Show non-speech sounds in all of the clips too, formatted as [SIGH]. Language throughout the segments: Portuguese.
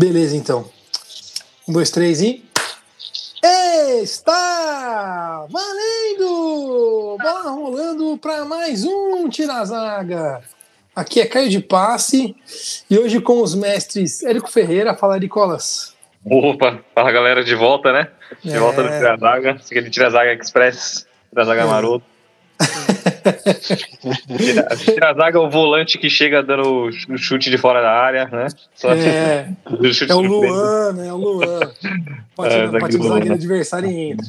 Beleza, então. Um, dois, três e. Está valendo! Bola rolando para mais um Tira Zaga. Aqui é Caio de Passe e hoje com os mestres Érico Ferreira, fala Nicolas. Opa, fala galera, de volta, né? De É. volta do Tira Zaga, aquele Tira Zaga Express, Tira Zaga É. maroto. Zaga é o volante que chega dando o chute de fora da área, né? Só É, [LAUGHS] o é o. Luan, né? É o Luan. Pode, [LAUGHS] É, pode Luan. aquele adversário e entra.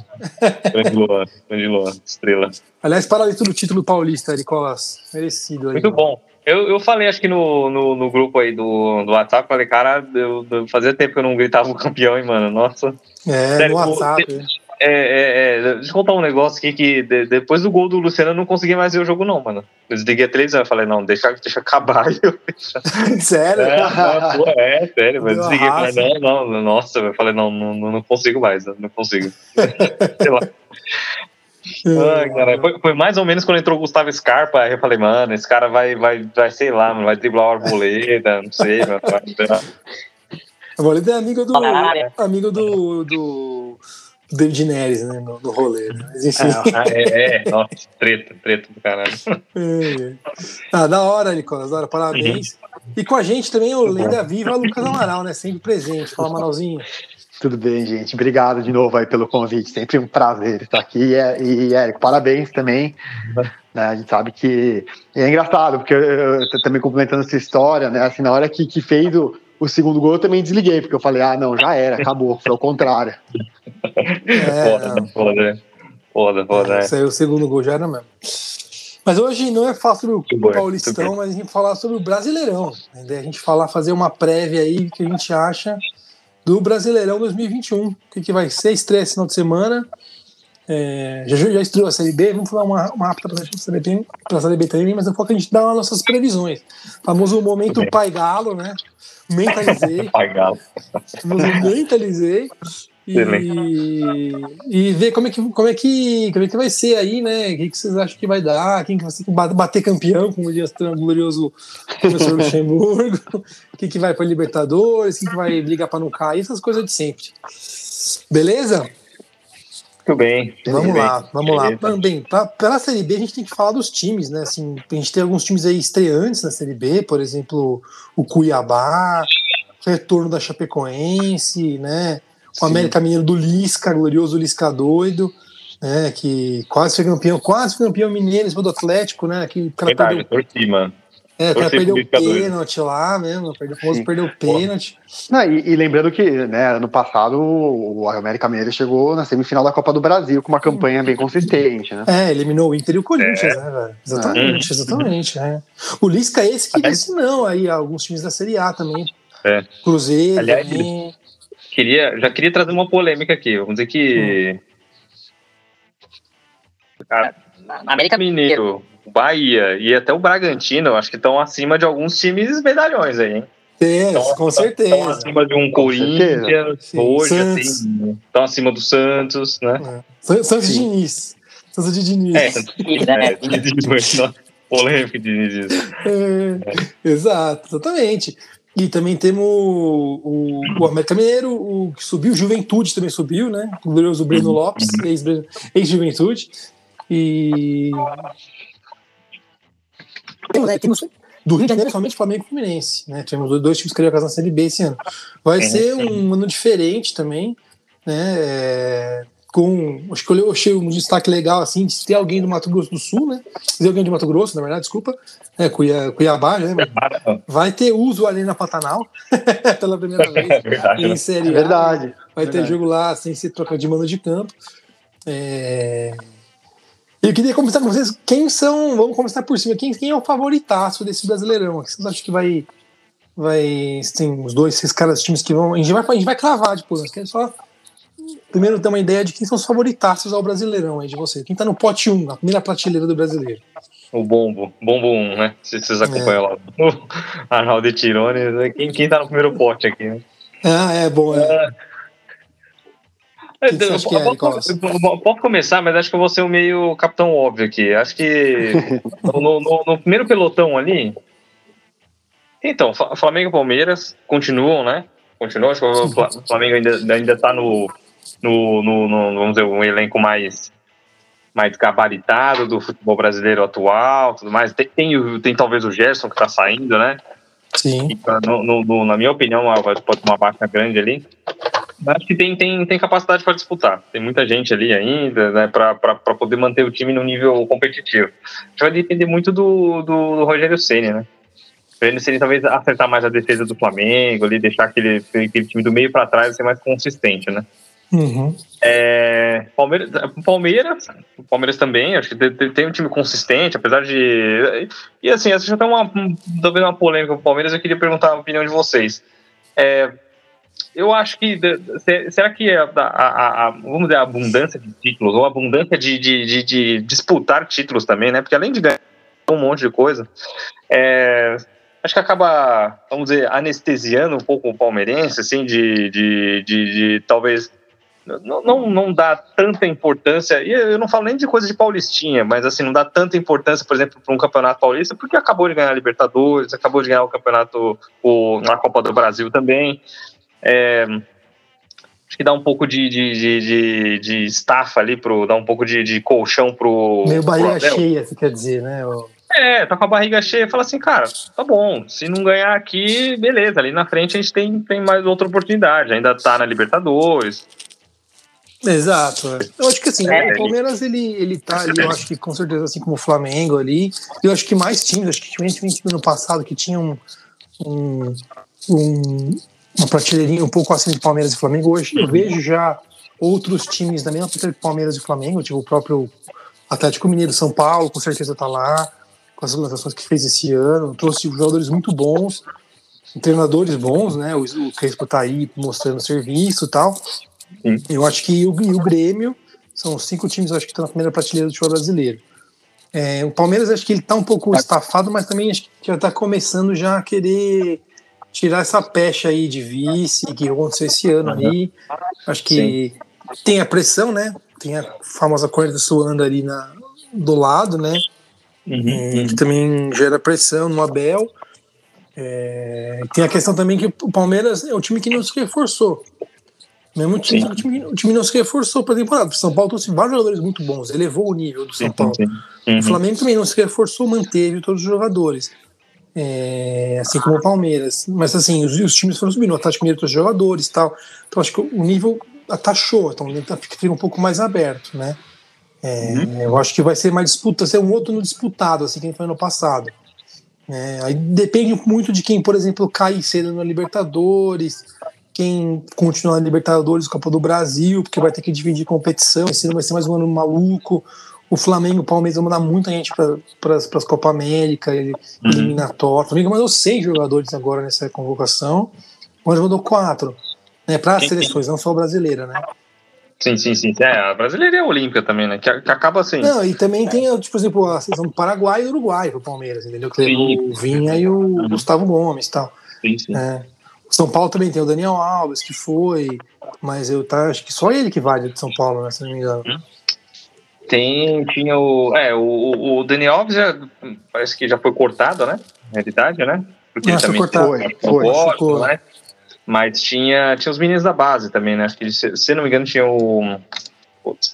Grande Luan, grande Luan, estrela. Aliás, parabéns do título paulista, Nicolas. Merecido aí. Muito bom. Eu, eu falei, acho que no, no, no grupo aí do, do WhatsApp, falei, cara, eu, eu- fazia tempo que eu não gritava o campeão, hein, mano. Nossa. É, Sério, no o- WhatsApp. É, é, é, deixa eu contar um negócio aqui que de- depois do gol do Luciano eu não consegui mais ver o jogo, não, mano. Eu desliguei a televisão, eu falei, não, deixa, deixa acabar. [LAUGHS] Eu, Sério? é, pô, é, sério, mas desliguei. Falei, não, não, nossa, eu falei, não, não, não consigo mais, não consigo. [LAUGHS] Sei lá. Cara, foi, foi mais ou menos quando entrou o Gustavo Scarpa, aí eu falei, mano, esse cara vai, vai, vai sei lá, mano, vai driblar o arboleda, não sei, mano. vai- O Boleta é amigo do. Amigo do. do David Neres, né? No, no rolê. Né? Mas enfim. Ah, é, é, nossa, treta, treta do caralho. É. Ah, da hora, Nicolas, da hora, parabéns. E com a gente também o Lenda Viva Lucas Amaral, né? Sempre presente. Fala, Manalzinho. Tudo bem, gente. Obrigado de novo aí pelo convite. Sempre um prazer estar aqui. E, e Érico, parabéns também. Né, a gente sabe que e é engraçado, porque eu, eu tô também complementando essa história, né? Assim, na hora que, que fez o, o segundo gol, eu também desliguei, porque eu falei, ah, não, já era, acabou, foi o contrário. É, Foda, foda, foda, foda, é. O segundo gol já era mesmo. Mas hoje não é falar sobre o Paulistão, bom. mas a gente falar sobre o Brasileirão. né? A gente falar, fazer uma prévia aí que a gente acha do Brasileirão 2021. O que, que vai ser? Estreia esse final de semana. É, já, já estreou a Série B, vamos falar uma, uma rápida para a Série B, Série B também, mas eu a gente dar as nossas previsões. Famoso momento. Pai Galo, né? Mentalizei. [LAUGHS] Pai Galo. Mentalizei e, e ver como é, que, como, é que, como é que vai ser aí, né? O que, que vocês acham que vai dar? Quem que vai ser bater campeão, como diz o glorioso professor Luxemburgo? O que, que vai para Libertadores? Quem que vai brigar para não cair? Essas coisas de sempre. Beleza? Muito bem. Vamos bem. lá, vamos lá. Bem, pra, pela Série B a gente tem que falar dos times, né? Assim, a gente tem alguns times aí estreantes na Série B, por exemplo, o Cuiabá, o retorno da Chapecoense, né? O Sim. América Mineiro do Lisca, glorioso Lisca doido, né? Que quase foi campeão, quase foi campeão mineiro em cima do Atlético, né? Que o cara Verdade, perdeu, torci, mano. É, o cara perdeu o pênalti lá mesmo, perdeu, o famoso perdeu o pênalti. Não, e, e lembrando que, né, ano passado o América Mineiro chegou na semifinal da Copa do Brasil com uma campanha bem consistente, né? É, eliminou o Inter e o Corinthians, É. né, velho? Exatamente, exatamente. é. O Lisca é esse que Aliás- disse não aí, alguns times da Série A também. É. Cruzeiro Aliás, também. Queria, já queria trazer uma polêmica aqui. Vamos dizer que. Cara, Na América Mineiro, Bahia e até o Bragantino, eu acho que estão acima de alguns times medalhões aí, hein? É, Então, com Estão certeza. acima de um Com Corinthians, hoje, Santos. assim. Estão acima do Santos, né? San- Santos Sim. Diniz. Santos de Diniz. É, né? é, polêmica de Diniz. É, Exato, exatamente. E também temos o, o, América Mineiro, o que subiu, o Juventude também subiu, né? O glorioso Breno Lopes, ex- ex-Juventude. e. Temos, né, temos do Rio de Janeiro somente Flamengo e Fluminense, né? Tivemos dois- times cariocas na Série B esse ano. Vai É, ser um ano diferente também, né? É, com, acho que eu achei um destaque legal assim de ter alguém do Mato Grosso do Sul, né? Ter alguém do Mato Grosso, na verdade, desculpa, é, Cuiabá, Cuiabá né? Vai ter uso ali na Pantanal [LAUGHS] pela primeira [LAUGHS] vez É verdade, em né? Série É A. verdade. Vai ter verdade. jogo lá sem ser troca de mano de campo. É... Eu queria começar com vocês. Quem são. Vamos começar por cima. Quem, quem é o favoritaço desse brasileirão? Vocês acham que vai. Vai. Tem os dois, esses caras, times que vão. A gente vai, a gente vai cravar depois. Nós queremos só. Primeiro ter uma ideia de quem são os favoritaços ao brasileirão aí de você. Quem tá no pote 1, na primeira prateleira do brasileiro. O Bombo, Bombo 1, né? Se vocês acompanham lá. O [LAUGHS] Arnaldo e Tirone, né? quem, quem tá no primeiro pote aqui, né? Ah, é bom. É. que você acha que é, posso- Posso começar, mas acho que eu vou ser o meio capitão óbvio aqui. Acho que [LAUGHS] no, no- no primeiro pelotão ali. Então, Flamengo e Palmeiras continuam, né? Continua? Acho que o Flamengo ainda, ainda tá no, no, no, no, vamos dizer, um elenco mais mais gabaritado do futebol brasileiro atual, tudo mais. Tem, tem, tem talvez o Gerson que está saindo, né? Sim. No, no, na minha opinião, pode ter uma baixa grande ali. Acho que tem, tem, tem capacidade para disputar. Tem muita gente ali ainda, né, para poder manter o time no nível competitivo. Vai depender muito do, do, do Rogério Ceni, né? Ele seria talvez acertar mais a defesa do Flamengo, ali, deixar aquele, aquele time do meio para trás ser mais consistente, né? Uhum. É, Palmeiras, Palmeiras, Palmeiras também, acho que tem, tem, um time consistente, apesar de. E assim, essa já tá uma, talvez uma polêmica com o Palmeiras, eu queria perguntar a opinião de vocês. É, eu acho que. Será que a, a, a, vamos dizer, a abundância de títulos, ou a abundância de, de, de, de, disputar títulos também, né? Porque além de ganhar um monte de coisa, é, acho que acaba, vamos dizer, anestesiando um pouco o palmeirense, assim, de, de, de, talvez não, não, não dá tanta importância, e eu não falo nem de coisa de paulistinha, mas assim, não dá tanta importância, por exemplo, para um campeonato paulista, porque acabou de ganhar a Libertadores, acabou de ganhar o campeonato, o, Copa do Brasil também. É, acho que dá um pouco de, de, de, de, de estafa ali, pro, dá um pouco de, de colchão pro. Meio barriga pro cheia, você quer dizer, né? É, tá com a barriga cheia, fala assim, cara, tá bom, se não ganhar aqui, beleza, ali na frente a gente tem, tem mais outra oportunidade, ainda tá na Libertadores, Exato. Eu acho que assim, é, o Palmeiras ele, ele tá ali, eu acho que com certeza, assim como o Flamengo ali. Eu acho que mais times, acho que tinha um time no passado que tinha um, um, um, uma prateleirinha um pouco assim de Palmeiras e Flamengo. Hoje eu vejo já outros times da mesma prateleira de Palmeiras e Flamengo, tipo o próprio Atlético Mineiro São Paulo, com certeza tá lá, com as organizações que fez esse ano. Trouxe jogadores muito bons, treinadores bons, né? O, o Crespo tá aí mostrando serviço e tal. Sim. Eu acho que o, o Grêmio são os cinco times, acho que estão na primeira prateleira do futebol brasileiro. É, o Palmeiras acho que ele está um pouco estafado, mas também acho que já está começando já a querer tirar essa pecha aí de vice que aconteceu esse ano aí. Acho que Sim. tem a pressão, né? Tem a famosa corda suando ali na, do lado, né? Uhum. É, que também gera pressão no Abel. É, tem a questão também que o Palmeiras é o time que não se reforçou. Mesmo time, o time, o time não se reforçou para a temporada. O São Paulo trouxe vários jogadores muito bons, elevou o nível do São Paulo. Uhum. O Flamengo também não se reforçou, manteve todos os jogadores. É, assim como o Palmeiras. Mas assim, os, os times foram subindo, o Atlético Mineiro trouxe jogadores e tal. Então acho que o nível atachou, então fica um pouco mais aberto, né? É, uhum. Eu acho que vai ser mais disputa, ser um outro no disputado, assim, que foi no passado. É, aí depende muito de quem, por exemplo, cai cedo na Libertadores, quem continuar na Libertadores, Copa do Brasil, porque vai ter que dividir competição, esse vai ser mais um ano maluco. O Flamengo, o Palmeiras vão mandar muita gente para as Copa América, uhum. eliminatório. O Flamengo mandou seis jogadores agora nessa convocação, mas mandou quatro, né, para as seleções, não só a brasileira, né? Sim, sim, sim. É, a brasileira é a olímpica também, né? Que, que, acaba assim. Não, e também tem, tipo, exemplo, a seleção do Paraguai e do Uruguai pro Palmeiras, entendeu? Que o Vinha e o uhum. Gustavo Gomes e tal. Sim, sim. É. São Paulo também tem o Daniel Alves, que foi, mas eu tá, acho que só ele que vai de São Paulo, né, se não me engano. Hum. Tem, tinha o. É, o, o Daniel Alves já, parece que já foi cortado, né? Na realidade, né? Porque ele também cortado. Foi, foi, foi, né? Mas tinha, tinha os meninos da base também, né? Acho que, se, se não me engano, tinha o. Putz,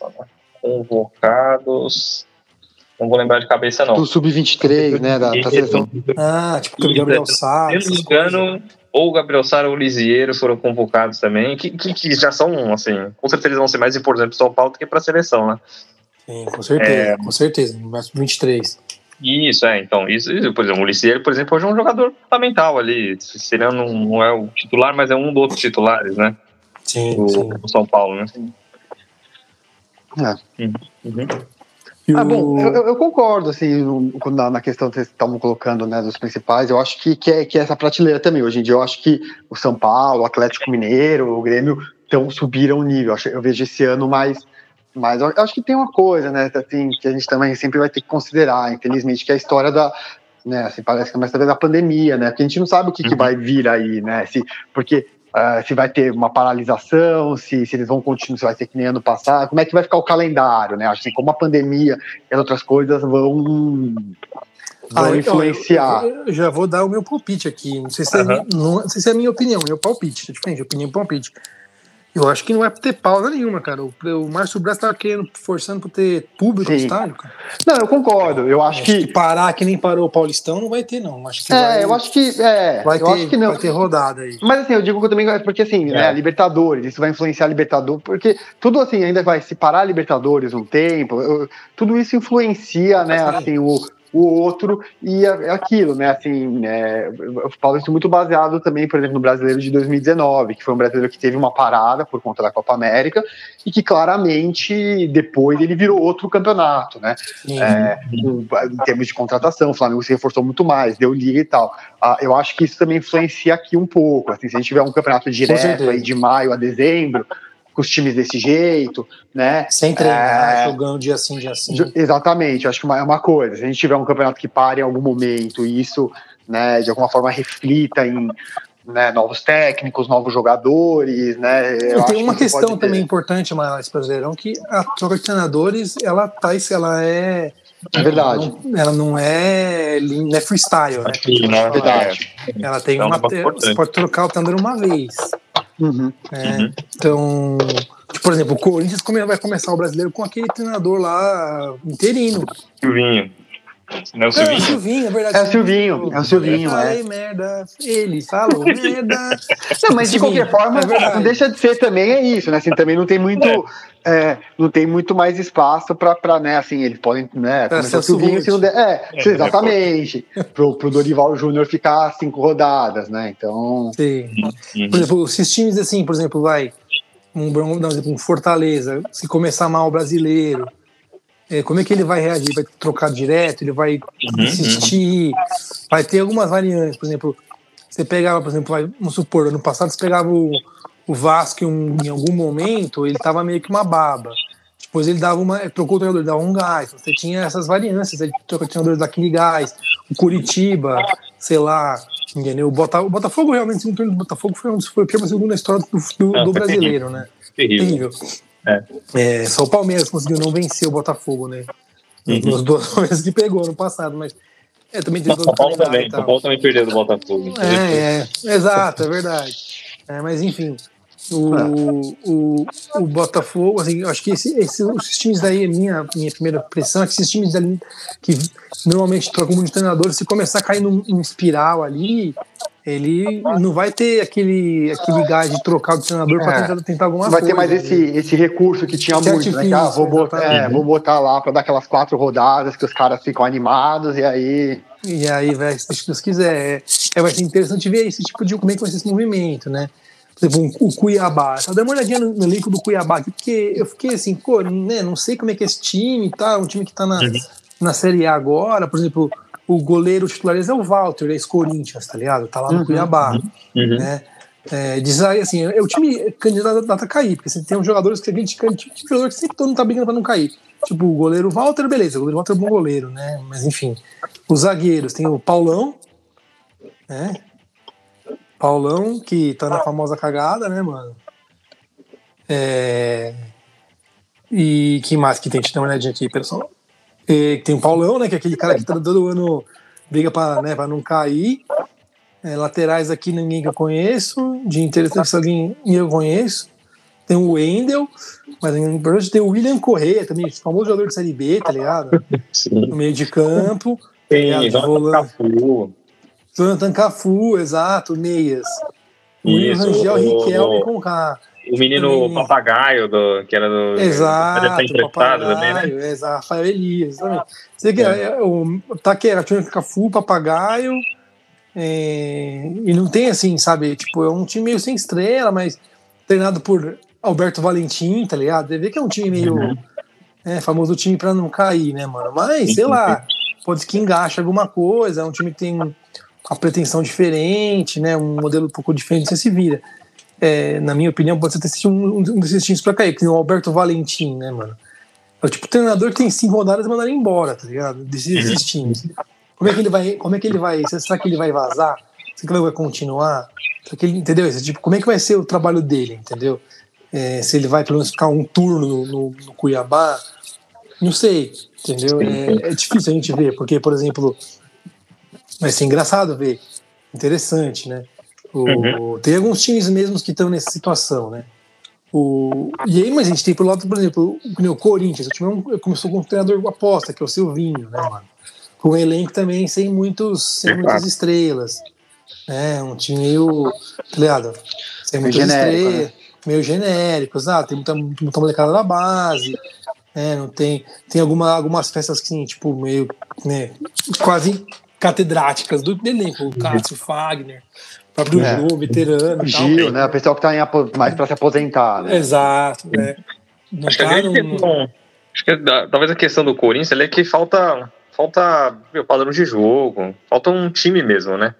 convocados. Não vou lembrar de cabeça, não. Do Sub-23, né? Da, da seleção. Ah, tipo o Gabriel Sá. Se não me engano, ou o Gabriel Sara ou o Lisieiro foram convocados também, que, que, que, já são, assim, com certeza vão ser mais importantes para o São Paulo do que para a seleção, né? Sim, com certeza, é... com certeza, no 23. Isso, é, então, isso, isso, por exemplo, o Lisieiro, por exemplo, hoje é um jogador fundamental ali, seria não, não é o titular, mas é um dos outros titulares, né? Sim, do, sim. do São Paulo, né? É. Uhum. Ah, bom, eu, eu, concordo, assim, na, na questão que vocês estavam colocando, né, dos principais, eu acho que, que, é, que é essa prateleira também. Hoje em dia, eu acho que o São Paulo, o Atlético Mineiro, o Grêmio, então subiram o nível. Eu vejo esse ano mais. Mas eu acho que tem uma coisa, né, assim, que a gente também sempre vai ter que considerar, infelizmente, que é a história da, né, assim, parece que é uma história da pandemia, né, porque a gente não sabe o que, uhum. que vai vir aí, né, se, porque Uh, se vai ter uma paralisação, se, se eles vão continuar, se vai ser que nem ano passado, como é que vai ficar o calendário, né? Acho que como a pandemia e as outras coisas vão vão ah, influenciar. Eu, eu, já vou dar o meu palpite aqui. Não sei se, uhum. é, não, não, sei se é a minha opinião, meu palpite. É diferente, opinião e palpite. Eu acho que não é pra ter pausa nenhuma, cara. O, o Márcio Braz tava querendo, forçando pra ter público no estádio, cara. Não, eu concordo. Eu acho, acho que... que... parar que nem parou o Paulistão não vai ter, não. Acho que é, vai, eu acho que. É, vai, ter, acho que não. vai ter rodada aí. Mas assim, eu digo que eu também. Porque assim, né, é. né, Libertadores, isso vai influenciar a Libertadores, porque tudo assim, ainda vai se parar a Libertadores um tempo, eu, tudo isso influencia, né, assim, o o outro e aquilo, né? Assim, é, eu falo isso muito baseado também, por exemplo, no brasileiro de 2019, que foi um brasileiro que teve uma parada por conta da Copa América e que claramente depois ele virou outro campeonato, né? É, em termos de contratação, o Flamengo se reforçou muito mais, deu liga e tal. Ah, eu acho que isso também influencia aqui um pouco. Assim, se a gente tiver um campeonato direto aí de maio a dezembro, com os times desse jeito, né? Sem treinar, é... jogando dia sim, dia sim. Exatamente, acho que é uma coisa. Se a gente tiver um campeonato que pare em algum momento e isso, né, de alguma forma reflita em né, novos técnicos, novos jogadores, né? Eu tem uma que questão também importante, mais Brasileirão, que a troca de treinadores, ela tá, ela é é verdade. Ela não, ela não é, não é freestyle, né? Não é verdade. Ela tem uma. Você pode trocar o treinador uma vez. Uhum. É, uhum. Então, tipo, por exemplo, o Corinthians vai começar o brasileiro com aquele treinador lá interino. Silvinho. Não é o Silvinho? É, o Silvinho, é verdade. É o Silvinho, é o Silvinho. Falei é. merda, ele falou [LAUGHS] merda. Não, mas de qualquer forma, é não deixa de ser também é isso, né? Assim, também não tem muito, é, não tem muito mais espaço para, né? Assim, eles podem, né? Começar o Silvinho se não der. É, é exatamente. pro, pro Dorival Júnior ficar cinco rodadas, né? Então. Sim. Uhum. Por exemplo, esses times assim, por exemplo, vai um, um Fortaleza, se começar mal o brasileiro é, como é que ele vai reagir? Vai trocar direto? Ele vai uhum, insistir? Uhum. Vai ter algumas variantes. Por exemplo, você pegava, por exemplo, vai, vamos supor, ano passado você pegava o, o Vasco em, um, em algum momento, ele tava meio que uma baba. Depois ele dava uma. Trocou o treinador, dava um gás. Você tinha essas variâncias, ele trocou o treinador daquele gás. O Curitiba, sei lá, entendeu? O, Bota, o Botafogo realmente, o segundo do Botafogo foi, foi o que a segunda história do, do, do brasileiro, né? Terrível. terrível. É. É, só o Palmeiras conseguiu não vencer o Botafogo, né? Uhum. Nas duas [LAUGHS] vezes que pegou no passado, mas é, também teve São Paulo também, São Paulo também perdeu do Botafogo. É, é, exato, é verdade. É, mas enfim, o, o, o Botafogo, assim, eu acho que esse, esse, esses times daí, a minha, minha primeira impressão é que esses times ali que normalmente trocam muito treinador, se começar a cair num, num espiral ali, ele não vai ter aquele, aquele gás de trocar o treinador para é. tentar, tentar alguma vai coisa. Vai ter mais esse, esse recurso que tinha que muito, né? Ah, vou, botar, é, vou botar lá para dar aquelas quatro rodadas que os caras ficam animados e aí. E aí vai, se Deus quiser. É, é, vai ser interessante ver esse tipo de como é que vai ser esse movimento, né? Por exemplo, o Cuiabá. Só dá uma olhadinha no, no elenco do Cuiabá aqui, porque eu fiquei assim, pô, né, não sei como é que é esse time, tá? Um time que tá na, uhum. na Série A agora, por exemplo o goleiro titular é o Walter, ex-Corinthians, tá ligado? Tá lá no uhum, Cuiabá, uhum. né? É, diz aí, assim, é o time candidato a cair, porque você tem uns jogadores que a gente tipo de jogador que sempre todo mundo tá brigando pra não cair. Tipo, o goleiro Walter, beleza, o goleiro Walter é um bom goleiro, né? Mas enfim, os zagueiros, tem o Paulão, né? Paulão, que tá na famosa cagada, né, mano? É... E que mais que tem? Deixa eu dar uma olhadinha aqui, pessoal. E tem o Paulão, né? Que é aquele cara que tá todo ano briga para né, pra não cair. É, laterais aqui ninguém que eu conheço. De interessante alguém eu conheço. Tem o Wendel, mas hoje tem o William Correia também, famoso jogador de Série B, tá ligado? Sim. No meio de campo. Tem, tá Jonathan Cafu. Jonathan Cafu, exato, meias. O William Rangel, Riquelme com K. O menino papagaio, do, que era do. Exato, papagaio, também, né? Exato, Rafael Elias, também. Você que é. é o Taquera, Cafu, papagaio. É, e não tem assim, sabe? Tipo, é um time meio sem estrela, mas treinado por Alberto Valentim, tá ligado? Deve ver que é um time meio. Uhum. É, famoso time pra não cair, né, mano? Mas, sei lá, pode que engaxa alguma coisa, é um time que tem uma pretensão diferente, né? Um modelo um pouco diferente, você se vira é, na minha opinião, pode ser um, um desses times pra cair, que nem o Alberto Valentim, né, mano? É o tipo de treinador que tem cinco rodadas e mandar ele embora, tá ligado? Desses, desses uhum. times. Como é que ele vai. Como é que ele vai. Será que ele vai vazar? Será que ele vai continuar? Será que ele, entendeu? Esse, tipo, como é que vai ser o trabalho dele, entendeu? É, se ele vai pelo menos ficar um turno no, no, no Cuiabá, não sei, entendeu? É, é, difícil a gente ver, porque, por exemplo, Vai ser engraçado ver. Interessante, né? O, uhum. Tem alguns times mesmos que estão nessa situação, né? O, e aí, mas a gente tem por lado, por exemplo, o, o Corinthians. O time começou com um treinador aposta, que é o Silvinho, né, mano? Com um elenco também sem, muitos, sem muitas estrelas. É, um time meio. Tá ligado? Sem muitas genérico, estrelas. Né? Meio genérico, ah, tem muita, muita molecada da base. É, não tem. Tem alguma, algumas festas assim, tipo, meio. Né, quase catedráticas do elenco. O Cássio Fagner, próprio é. Jô, veterano. Gil, tal, né? O pessoal que tá em, mais para se aposentar. Né? Exato, né? Não acho, tá que no... acho que talvez a questão do Corinthians é que falta, falta meu, padrão de jogo, falta um time mesmo, né?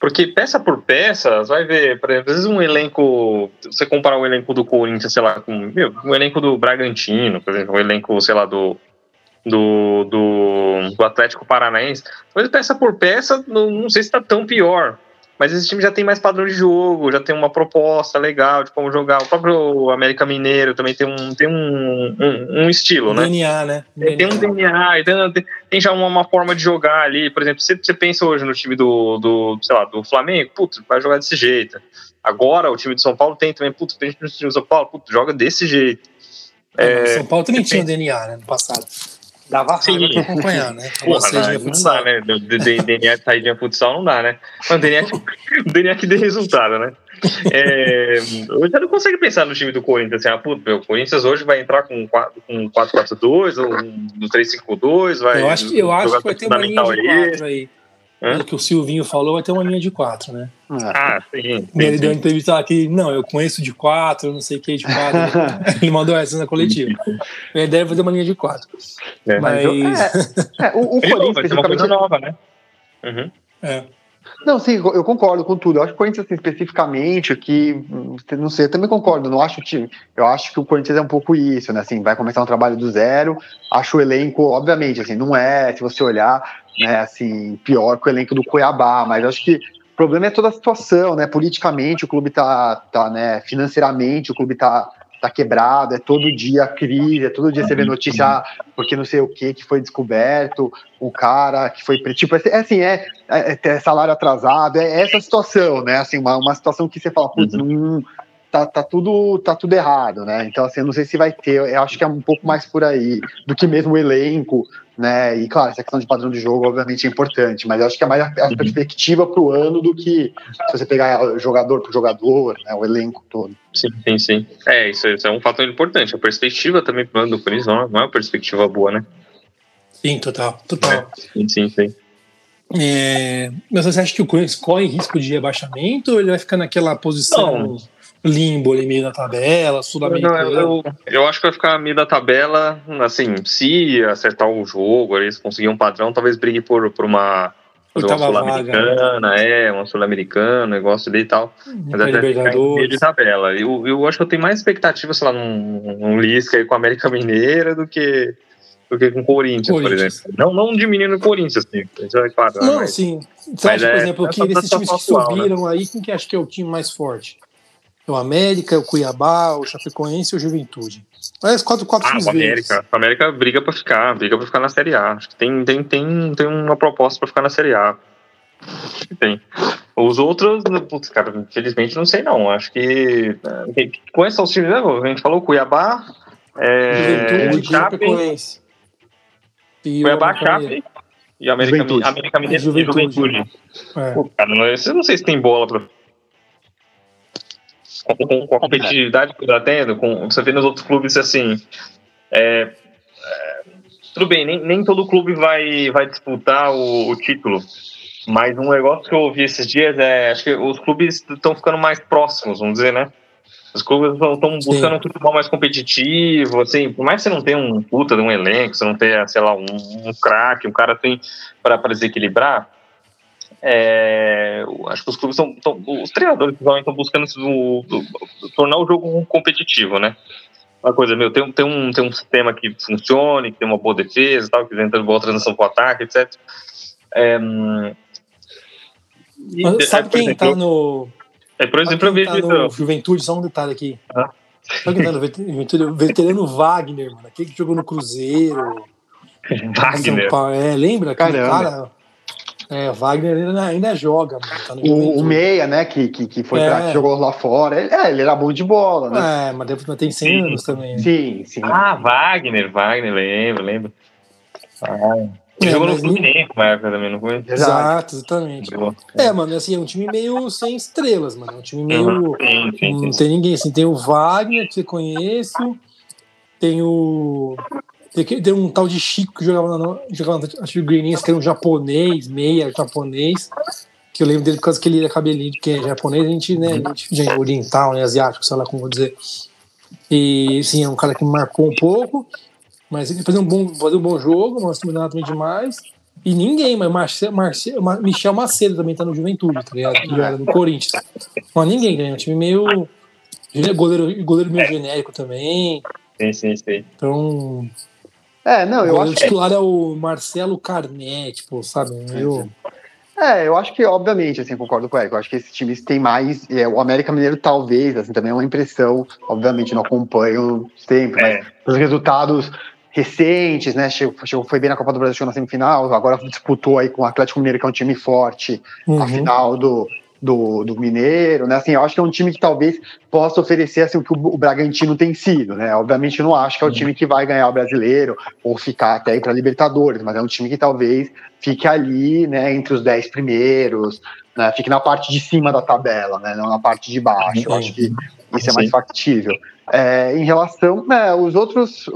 Porque peça por peça, vai ver, por exemplo, às vezes um elenco, você comparar o elenco do Corinthians, sei lá, com meu, um elenco do Bragantino, por exemplo, um elenco, sei lá, do, do, do, do Atlético Paranaense, mas peça por peça, não, não sei se está tão pior. Mas esse time já tem mais padrão de jogo, já tem uma proposta legal de como jogar. O próprio América Mineiro também tem um, tem um, um, um estilo, né? DNA, né? DNA. Tem um DNA, tem, tem já uma, uma, forma de jogar ali. Por exemplo, você, você pensa hoje no time do, do, sei lá, do Flamengo, putz, vai jogar desse jeito. Agora o time de São Paulo tem também, putz, tem time de São Paulo, putz, joga desse jeito. É, São Paulo também tinha pensa... DNA, né, no passado. Dava raiva pra acompanhar, né? Porra, não, não dá, né? DNA de saída futsal não dá, né? Mas DNA, DNA que dê resultado, né? É, hoje não consegue pensar no time do Corinthians assim, ah, puto, o Corinthians hoje vai entrar com 4-4-2 ou um 3-5-2, vai. Eu acho, que, eu acho que vai ter uma linha de 4 aí. Pelo que o Silvinho falou, vai ter uma linha de quatro, né? Ah, sim. sim ele sim. deu uma entrevista aqui, não, eu conheço de quatro, não sei o que de quatro. [LAUGHS] ele mandou essa na coletiva. Ele deve fazer uma linha de quatro. É, mas. É, é, o, o Corinthians. Vai ser uma coisa nova, né? Uhum. É. Não, sim, eu concordo com tudo. Eu acho que o Corinthians, assim, especificamente, que não sei, eu também concordo. Não acho que eu acho que o Corinthians é um pouco isso, né? Assim, vai começar um trabalho do zero. Acho o elenco, obviamente, assim, não é. Se você olhar, né? Assim, pior que o elenco do Cuiabá, mas acho que o problema é toda a situação, né? Politicamente, o clube tá, tá, né? Financeiramente, o clube tá tá quebrado, é todo dia crise, é todo dia você vê notícia ah, porque não sei o que que foi descoberto, o cara que foi tipo é assim é, é, é salário atrasado, é essa situação, né? Assim uma, uma situação que você fala, putz, uhum. não, tá, tá tudo tá tudo errado, né? Então assim, eu não sei se vai ter, eu acho que é um pouco mais por aí do que mesmo o elenco, né? E claro, essa questão de padrão de jogo obviamente é importante, mas eu acho que é mais a, a uhum. perspectiva para o ano do que se você pegar jogador por jogador, né? O elenco todo. Sim, sim, sim. É, isso, isso é um fator importante. A perspectiva também para o ano do Corinthians não, não é uma perspectiva boa, né? Sim, total, total. É, sim, sim, sim. É, mas você acha que o Corinthians corre risco de rebaixamento ou ele vai ficar naquela posição? Não limbo ali meio da tabela, sul-americano. Eu, eu, acho que vai ficar meio da tabela, assim, se acertar o jogo, eles conseguir um padrão, talvez brigue por, por uma, uma sul-americana, né? é, uma sul-americana, negócio ali e tal. Mas até meio de tabela. Eu, eu acho que eu tenho mais expectativa, sei lá, num, num Lisca aí com a América Mineira do que do que com o Corinthians, Corinthians, por exemplo. Não, não diminuindo o Corinthians, assim, é claro. Não, mas, sim. Você acha, por é, exemplo, que desses times que subiram né? aí, quem que acha que é o time mais forte? O América, o Cuiabá, o Chapecoense e o Juventude. Mas quatro, quatro ah, o América. O América briga para ficar, briga para ficar na Série A. Acho que tem, tem, tem, tem uma proposta para ficar na Série A. Acho que tem. Os outros, putz, cara, infelizmente não sei não. Acho que. Com esses times, né? A gente falou Cuiabá, é, Juventude, Chapecoense. Cuiabá, Chape e América, Juventude. América Mineira e Juventude. É. Pô, cara, não, eu não sei se tem bola para com, com a competitividade que está tendo, com, você vê nos outros clubes assim. É, é, tudo bem, nem, nem todo clube vai, vai disputar o, o, título. Mas um negócio que eu ouvi esses dias é. Acho que os clubes estão ficando mais próximos, vamos dizer, né? Os clubes estão buscando um futebol mais competitivo, assim, por mais que você não tenha um puta de um elenco, você não tenha, sei lá, um, um craque, um cara tem para desequilibrar, é, acho que os clubes estão, os treinadores estão buscando do, do, tornar o jogo competitivo, né? Uma coisa, meu, tem, tem, um, tem um sistema que funcione, que tem uma boa defesa, tal, que entra boa transição para o ataque, etc. É, e, sabe é, quem exemplo, tá no. É, por exemplo, eu vejo. Tá no Juventude, só um detalhe aqui. Ah. Sabe quem tá no Juventude? O veterano Wagner, mano. Aquele que jogou no Cruzeiro. [LAUGHS] Wagner. É, lembra? Cara É, Wagner ainda, ainda joga, mano. Tá o, o, Meia, né, que, que, que foi é. pra, que jogou lá fora. Ele, é, ele era bom de bola, né? É, mas tem 100 sim. anos também. Né? Sim, sim. Ah, Wagner, Wagner, lembro, lembro. Ah. É, jogou no Fluminense época também, não foi? Exato, exatamente. É, mano, assim, é um time meio sem estrelas, mano. É um time meio. Uhum. Sim, sim, não tem ninguém, assim. Tem o Wagner, que eu conheço. Tem o. Tem um tal de Chico que jogava na, jogava na acho que Greeninhas, que era um japonês, meia japonês, que eu lembro dele por causa que ele era cabelinho, que é japonês, a gente, né, a gente, oriental, né, asiático, sei lá como vou dizer. E sim, é um cara que me marcou um pouco, mas ele fazia um bom, fazia um bom jogo, mas não também demais. E ninguém, mas Marcel, Marcel, Michel Macedo também tá no Juventude, tá ligado? Era no Corinthians. Mas ninguém ganha, um time meio. Goleiro, goleiro meio genérico também. Sim, sim, sim. Então. É, não, eu acho que. O titular é o Marcelo Carnet, tipo, sabe? Eu... É, eu acho que, obviamente, assim, concordo com o Eric. Eu acho que esses times têm mais. É, o América Mineiro, talvez, assim, também é uma impressão. Obviamente, não acompanho sempre, é. mas os resultados recentes, né? Chegou, chegou, foi bem na Copa do Brasil, chegou na semifinal, agora disputou aí com o Atlético Mineiro, que é um time forte, uhum. a final do, do, do, Mineiro, né? Assim, eu acho que é um time que talvez possa oferecer assim, o que o, Bragantino tem sido, né? Obviamente eu não acho que é o time que vai ganhar o brasileiro ou ficar até ir para Libertadores, mas é um time que talvez fique ali, né, entre os dez primeiros, né? Fique na parte de cima da tabela, né? Não na parte de baixo. Eu acho que isso é mais factível. É, em relação, né, os outros,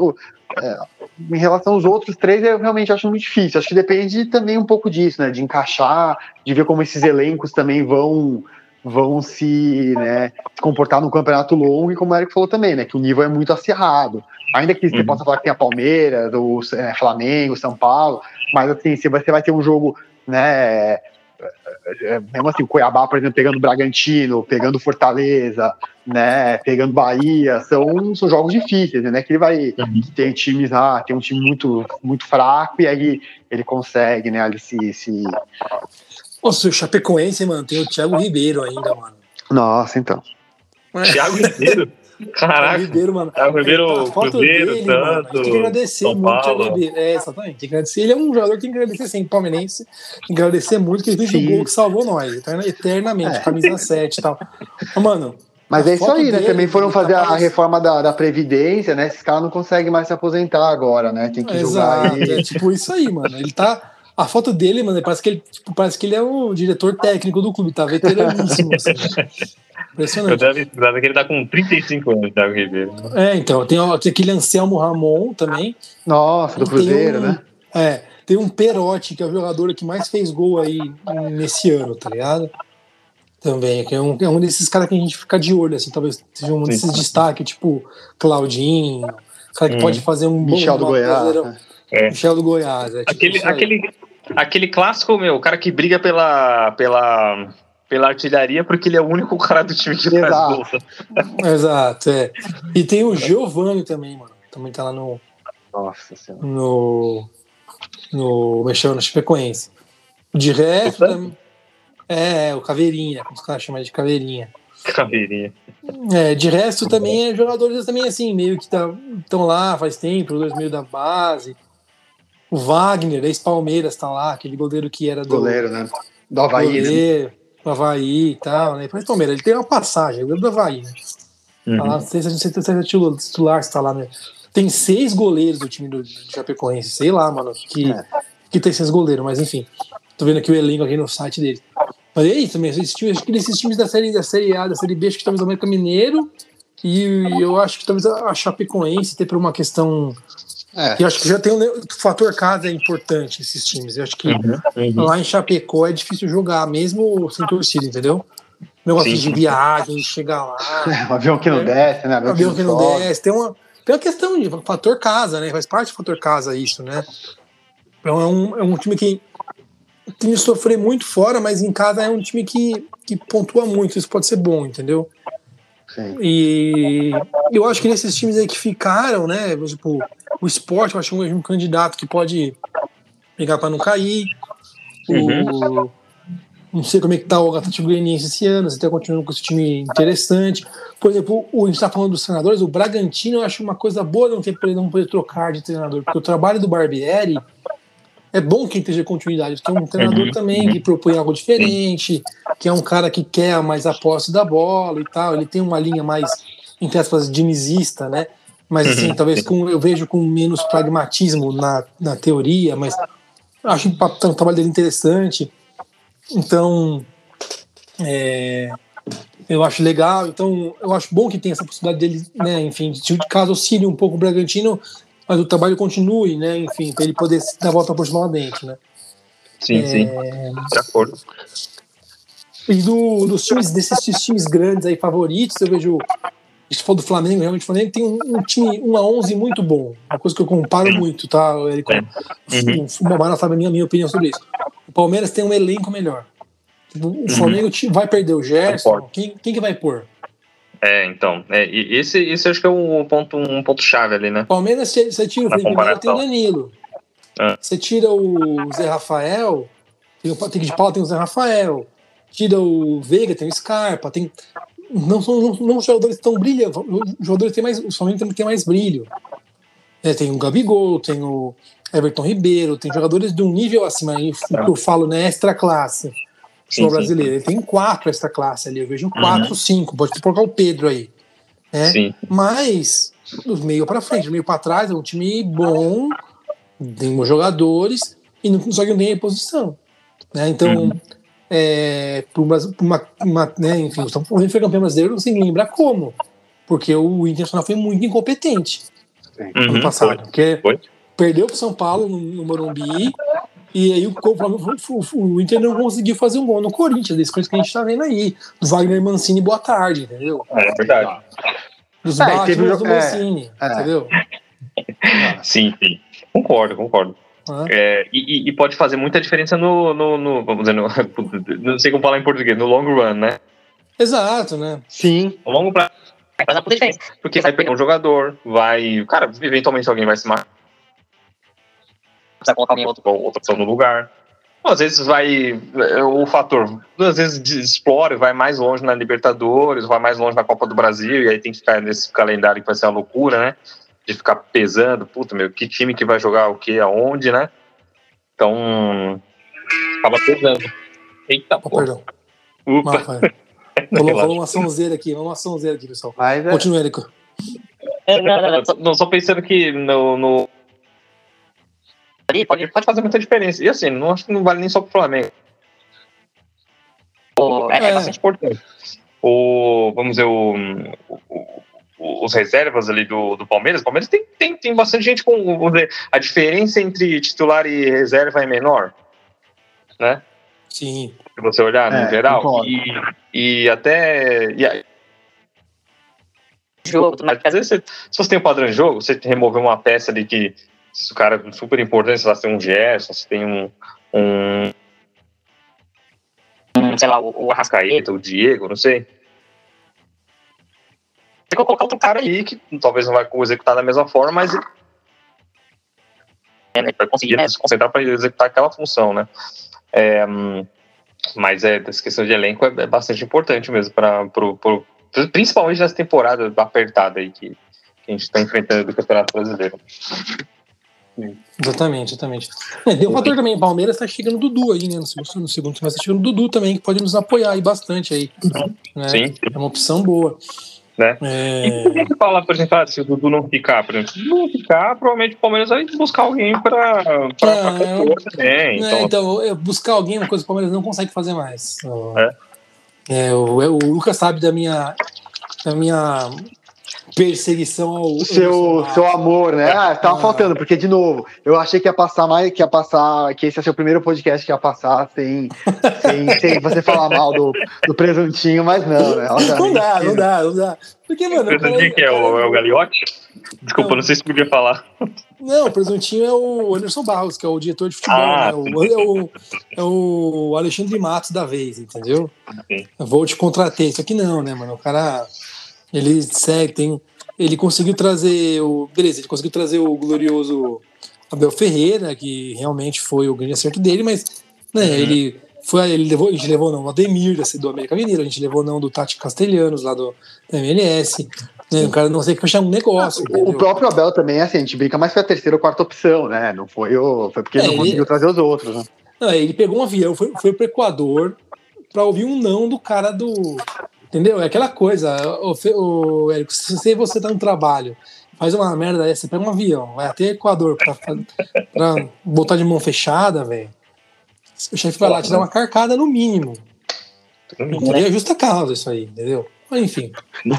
é, em relação aos outros três, eu realmente acho muito difícil. Acho que depende também um pouco disso, né? De encaixar, de ver como esses elencos também vão vão se, né, se comportar num campeonato longo e como o Eric falou também, né? Que o nível é muito acirrado. Ainda que você uhum. possa falar que tem a Palmeiras, o é, Flamengo, São Paulo, mas assim, você vai ter um jogo, né? É, mesmo assim, o Cuiabá, por exemplo, pegando o Bragantino, pegando Fortaleza, né, pegando Bahia, são, são jogos difíceis, né, que ele vai, uhum. tem times, ah, tem um time muito, muito fraco e aí ele consegue, né, ali se... se... Nossa, o Chapecoense, mano, tem o Thiago Ribeiro ainda, mano. Nossa, então. Thiago Ribeiro? Caraca. Ribeiro, mano. É o Ribeiro, Cruzeiro, dele, Santos, tem que agradecer São muito Paulo. ao Ribeiro. É, exatamente. Tem que agradecer. Ele é um jogador que tem que agradecer sim, palmeirense. Tem que agradecer muito que ele fez o gol que salvou nós, eternamente, é. camisa [LAUGHS] 7 e tal. Mano, mas é isso aí, né? Também foram fazer tá a reforma da, da Previdência, né? Esses caras não conseguem mais se aposentar agora, né? Tem que jogar. É tipo isso aí, mano. Ele tá. A foto dele, mano, parece que ele, tipo, parece que ele é o diretor técnico do clube, tá veteraníssimo. Assim. [LAUGHS] Impressionante. Eu deve que ele tá com 35 anos, Thiago Ribeiro. É, então, tem, tem aquele Anselmo Ramon também. Nossa, do Cruzeiro, um, né? É, tem um Perotti, que é o jogador que mais fez gol aí nesse ano, tá ligado? Também, que é um, é um desses caras que a gente fica de olho, assim, talvez seja um desses destaques, tipo Claudinho, cara que hum. pode fazer um Michel bom, do Goiás. Né? É. Michel do Goiás. É, tipo aquele, aquele, aquele clássico, meu, o cara que briga pela, pela, pela artilharia porque ele é o único [LAUGHS] cara do time que Exato. faz gol. [LAUGHS] Exato, é. E tem o Giovanni também, mano. Também tá lá no. Nossa Senhora. No. No. Mexeu no Chapecoense. De resto. É, o Caveirinha, como os caras chamam de Caveirinha. Caveirinha. É, de resto também é jogadores também assim, meio que estão tá, lá faz tempo, dois meio da base. O Wagner, ex-Palmeiras, tá lá, aquele goleiro que era do. Goleiro, né? Do Havaí. Né? Goleiro, né? Do Havaí e tal, né? Mas Palmeiras, ele tem uma passagem, goleiro do Havaí, né? Uhum. Tá lá, não sei se a gente tem titular, se tá lá, né? Tem seis goleiros do time do Chapecoense, sei lá, mano, que, é. que tem seis goleiros, mas enfim. Tô vendo aqui o elenco aqui no site dele. Mas é isso mesmo. Esses times, acho que esses times da série, da série A, da série B, acho que talvez o América Mineiro e eu acho que talvez a Chapecoense ter por uma questão. É. Eu acho que já tem um o fator casa é importante esses times. Eu acho que uhum, uhum. lá em Chapecó é difícil jogar, mesmo sem torcida, entendeu? Negócio Sim. de viagem, chegar lá. [LAUGHS] É, um avião que não é, desce, né? Um avião que não desce. Tem uma, tem uma questão de fator casa, né? Faz parte do fator casa isso, né? Então é um, é um time que tem que sofrer muito fora, mas em casa é um time que, que pontua muito, isso pode ser bom, entendeu? Sim. E eu acho que nesses times aí que ficaram, né? Tipo, o esporte, eu acho um, um candidato que pode pegar para não cair. Uhum. O, não sei como é que tá o Atlético Goianiense esse ano, se está continuando com esse time interessante. Por exemplo, o, a gente está falando dos treinadores, o Bragantino eu acho uma coisa boa não ter não poder trocar de treinador, porque o trabalho do Barbieri é bom que esteja continuidade, porque é um treinador Uhum. também que propõe algo diferente, que é um cara que quer mais a posse da bola e tal. Ele tem uma linha mais, entre aspas, dinizista, né? Mas assim, Uhum. talvez com, eu vejo com menos pragmatismo na, na teoria, mas acho o trabalho dele interessante. Então, é, eu acho legal. Então, eu acho bom que tem essa possibilidade dele, né? Enfim, de caso auxilie um pouco o Bragantino, mas o trabalho continue, né? Enfim, para ele poder dar a volta aproximadamente, né? Sim, É. sim. De acordo. E do, dos times, desses times grandes aí favoritos, eu vejo. Se for do Flamengo, realmente o Flamengo tem um, um time 1 a 11 muito bom. Uma coisa que eu comparo muito, tá, Érico? Uhum. O Mara sabe a minha, minha opinião sobre isso. O Palmeiras tem um elenco melhor. Tipo, O Flamengo ti- vai perder o Gerson. Quem, quem que vai pôr? É, então. É, esse, esse acho que é um ponto, um ponto chave ali, né? Palmeiras, você tira o Na Felipe Melo, tem o. Danilo. Ah. Você tira o Zé Rafael, tem o Patrick de Paula, tem o Zé Rafael. Tira o Veiga, tem o Scarpa. Tem... Não são não, não jogadores tão brilhantes. Os jogadores têm mais. Os Flamengo tem mais brilho. É, tem o Gabigol, tem o Everton Ribeiro, tem jogadores de um nível acima. aí, O que eu falo, né? Extra classe. Futebol sim. brasileiro. Ele tem quatro extra classe ali. Eu vejo quatro, cinco. Pode colocar o Pedro aí. né? Sim. Mas, do meio para frente, do meio para trás, é um time bom, tem bons jogadores e não consegue nem a posição. Né? Então, Uhum. é, por uma, uma, uma, né, enfim, o São Paulo foi campeão brasileiro, não sei nem lembrar como, porque o Internacional foi muito incompetente ano Uhum, passado, foi. porque Foi. perdeu para São Paulo no, no Morumbi. E aí o, o, o, o Inter não conseguiu fazer um gol no Corinthians, das coisas que a gente tá vendo aí. Do Wagner Mancini, boa tarde, entendeu? É verdade. Dos É, e teve Batman do é, Mancini, é. entendeu? Sim, sim. Concordo, concordo. É, e, e- pode fazer muita diferença no, no, no- vamos dizer, no, [LAUGHS] não sei como falar em português, no long run, né? Exato, né? Sim, No longo prazo vai fazer muita diferença. Porque vai pegar um jogador, vai. Cara, eventualmente alguém vai se matar. Precisa colocar alguém outra, outra pessoa no lugar. Ou, às vezes vai. é, O fator, às vezes explora, vai mais longe na Libertadores, vai mais longe na Copa do Brasil, e aí tem que ficar nesse calendário que vai ser uma loucura, né? De ficar pesando, puta, meu, que time que vai jogar o que, aonde, né? Então. Acaba pesando. Eita, Oh, perdão. Upa. Rolou uma sonzeira aqui, uma sonzeira aqui, pessoal. é, Continua, Érico. É, não, não, não, só- não, só pensando que no. no... Ali pode, pode fazer muita diferença. E assim, não acho que não vale nem só pro Flamengo. O- é, é É. bastante importante. O, vamos dizer, o, o- o- os reservas ali do, do Palmeiras, o Palmeiras tem, tem, tem bastante gente com. A diferença entre titular e reserva é menor. Né? Sim. Se você olhar no É, geral. concordo. E, e até. E a- jogo, mas às vezes você, se você tem um padrão de jogo, você remover uma peça ali que se o cara é super importante, sei lá, tem um Gerson, você tem um, um, sei lá, o, o Arrascaeta, o Diego, não sei. Tem que colocar outro cara aí que talvez não vai executar da mesma forma, mas é, né, vai conseguir né, se concentrar para executar aquela função, né? É, mas é, essa questão de elenco é, é bastante importante mesmo para pro, pro, principalmente nessa temporada apertada aí que, que a gente está enfrentando do Campeonato Brasileiro. Exatamente, exatamente. É, [LAUGHS] tem um fator também, o Palmeiras tá chegando o Dudu aí, né? No segundo, no segundo semestre tá chegando o Dudu também, que pode nos apoiar aí bastante aí. Né? Sim. É uma opção boa. Né? É, E como que fala, por exemplo, ah, se o Dudu não ficar, por exemplo, se não ficar, provavelmente o Palmeiras vai buscar alguém para Ah, compor também. né, Então, então, é, buscar alguém, uma coisa que o Palmeiras não consegue fazer mais. É. é, o, é, o Lucas sabe da minha, da minha perseguição ao. seu, seu amor, né? Ah, tava Ah. faltando, porque, de novo, eu achei que ia passar mais, que ia passar, que esse ia ser o primeiro podcast que ia passar sem, [LAUGHS] sem, sem você falar mal do, do presuntinho, mas não, né? Não dá, não dá, não dá. Porque, mano. o presuntinho que é o, é o Gagliotti? Desculpa, Não. não sei se podia falar. Não, o presuntinho é o Anderson Barros, que é o diretor de futebol, Ah, né? O, é, o, é o Alexandre Matos da vez, entendeu? Sim. Eu vou te contrater. Isso aqui não, né, mano? O cara. Ele segue, tem. Ele conseguiu trazer o. Beleza, ele conseguiu trazer o glorioso Abel Ferreira, que realmente foi o grande acerto dele, mas né, Uhum. ele foi. Ele levou, a gente levou não, o Ademir do América Mineiro, a gente levou não do Tati Castelhanos lá do da MLS. É, o cara não sei fechar um negócio. o, próprio Abel também, assim, a gente brinca, mas foi a terceira ou quarta opção, né? Não foi, o, foi porque é, ele não conseguiu trazer os outros, né? Não, ele pegou um avião, foi, foi pro Equador para ouvir um não do cara do. Entendeu? É aquela coisa, o, o Érico, se você tá no trabalho, faz uma merda dessa, você pega um avião, vai até Equador pra, pra botar de mão fechada, velho. O chefe vai lá te dar uma carcada no mínimo. É justa causa isso aí, entendeu? Mas, enfim. [LAUGHS]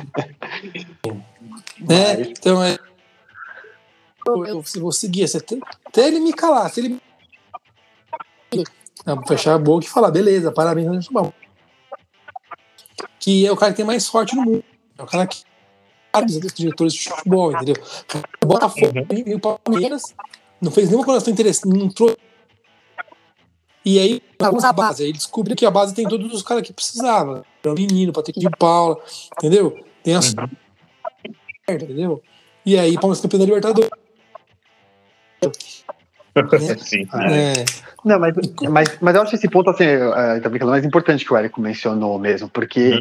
é, então é. Eu, eu vou seguir, até ele me calar, se ele fechar a boca e falar, beleza, parabéns. Que é o cara que tem mais sorte no mundo. É o cara que dos diretores de futebol, entendeu? Botafogo uhum. e o Palmeiras não fez nenhuma coração interessante, não trouxe. E aí, a base, aí descobriu que a base tem todos os caras que precisava. O menino, Patrick de Paula, entendeu? Tem a uhum. entendeu? E aí, Palmeiras campeão da Libertadores. Sim. É. Não, mas, mas, mas eu acho esse ponto assim, é, também é mais importante que o Érico mencionou mesmo, porque uhum.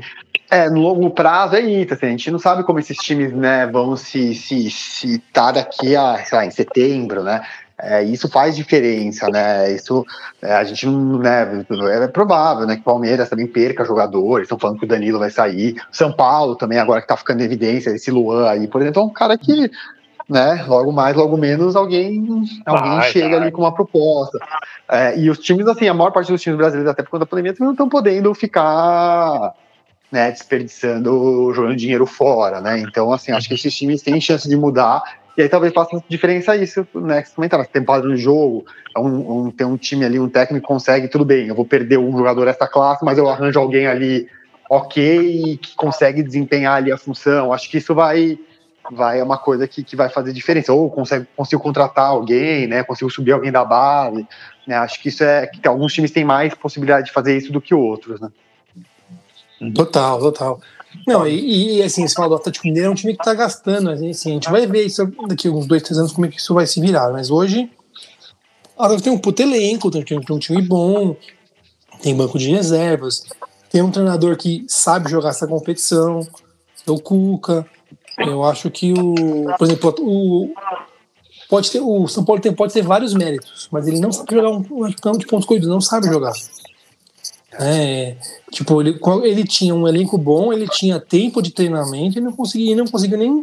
é, no longo prazo é isso, assim, a gente não sabe como esses times né, vão se, se, se tá daqui a, sei lá, em setembro, né? É, isso faz diferença, né? Isso é, a gente não, né? É provável, né? Que o Palmeiras também perca jogadores. Estão falando que o Danilo vai sair. São Paulo também agora que tá ficando em evidência esse Luan aí, por exemplo, é um cara que né? Logo mais, logo menos, alguém, alguém vai, chega vai. ali com uma proposta. É, e os times, assim, a maior parte dos times brasileiros, até por conta da pandemia, não estão podendo ficar né, desperdiçando, jogando dinheiro fora, né? Então, assim, acho que esses times têm chance de mudar. E aí talvez faça diferença isso, né? Que você comentava, tem padrão de jogo, é um, um, tem um time ali, um técnico consegue, tudo bem, eu vou perder um jogador dessa classe, mas eu arranjo alguém ali ok que consegue desempenhar ali a função. Acho que isso vai vai é uma coisa que, que vai fazer diferença. Ou consegue, consigo contratar alguém, né? Consigo subir alguém da base. Né? Acho que isso é que alguns times têm mais possibilidade de fazer isso do que outros, né? Total, total. Não, e, e assim, você fala do Atlético Mineiro é um time que está gastando, assim, a gente vai ver isso daqui uns dois, três anos como é que isso vai se virar, mas hoje ela tem um puto elenco, tem um time bom, tem banco de reservas, tem um treinador que sabe jogar essa competição, é o Cuca, eu acho que o, por exemplo, o pode ter o São Paulo tem, pode ter vários méritos, mas ele não sabe jogar um, um campo de pontos corridos, não sabe jogar. É, tipo, ele, ele tinha um elenco bom, ele tinha tempo de treinamento e não conseguia, não conseguiu nem,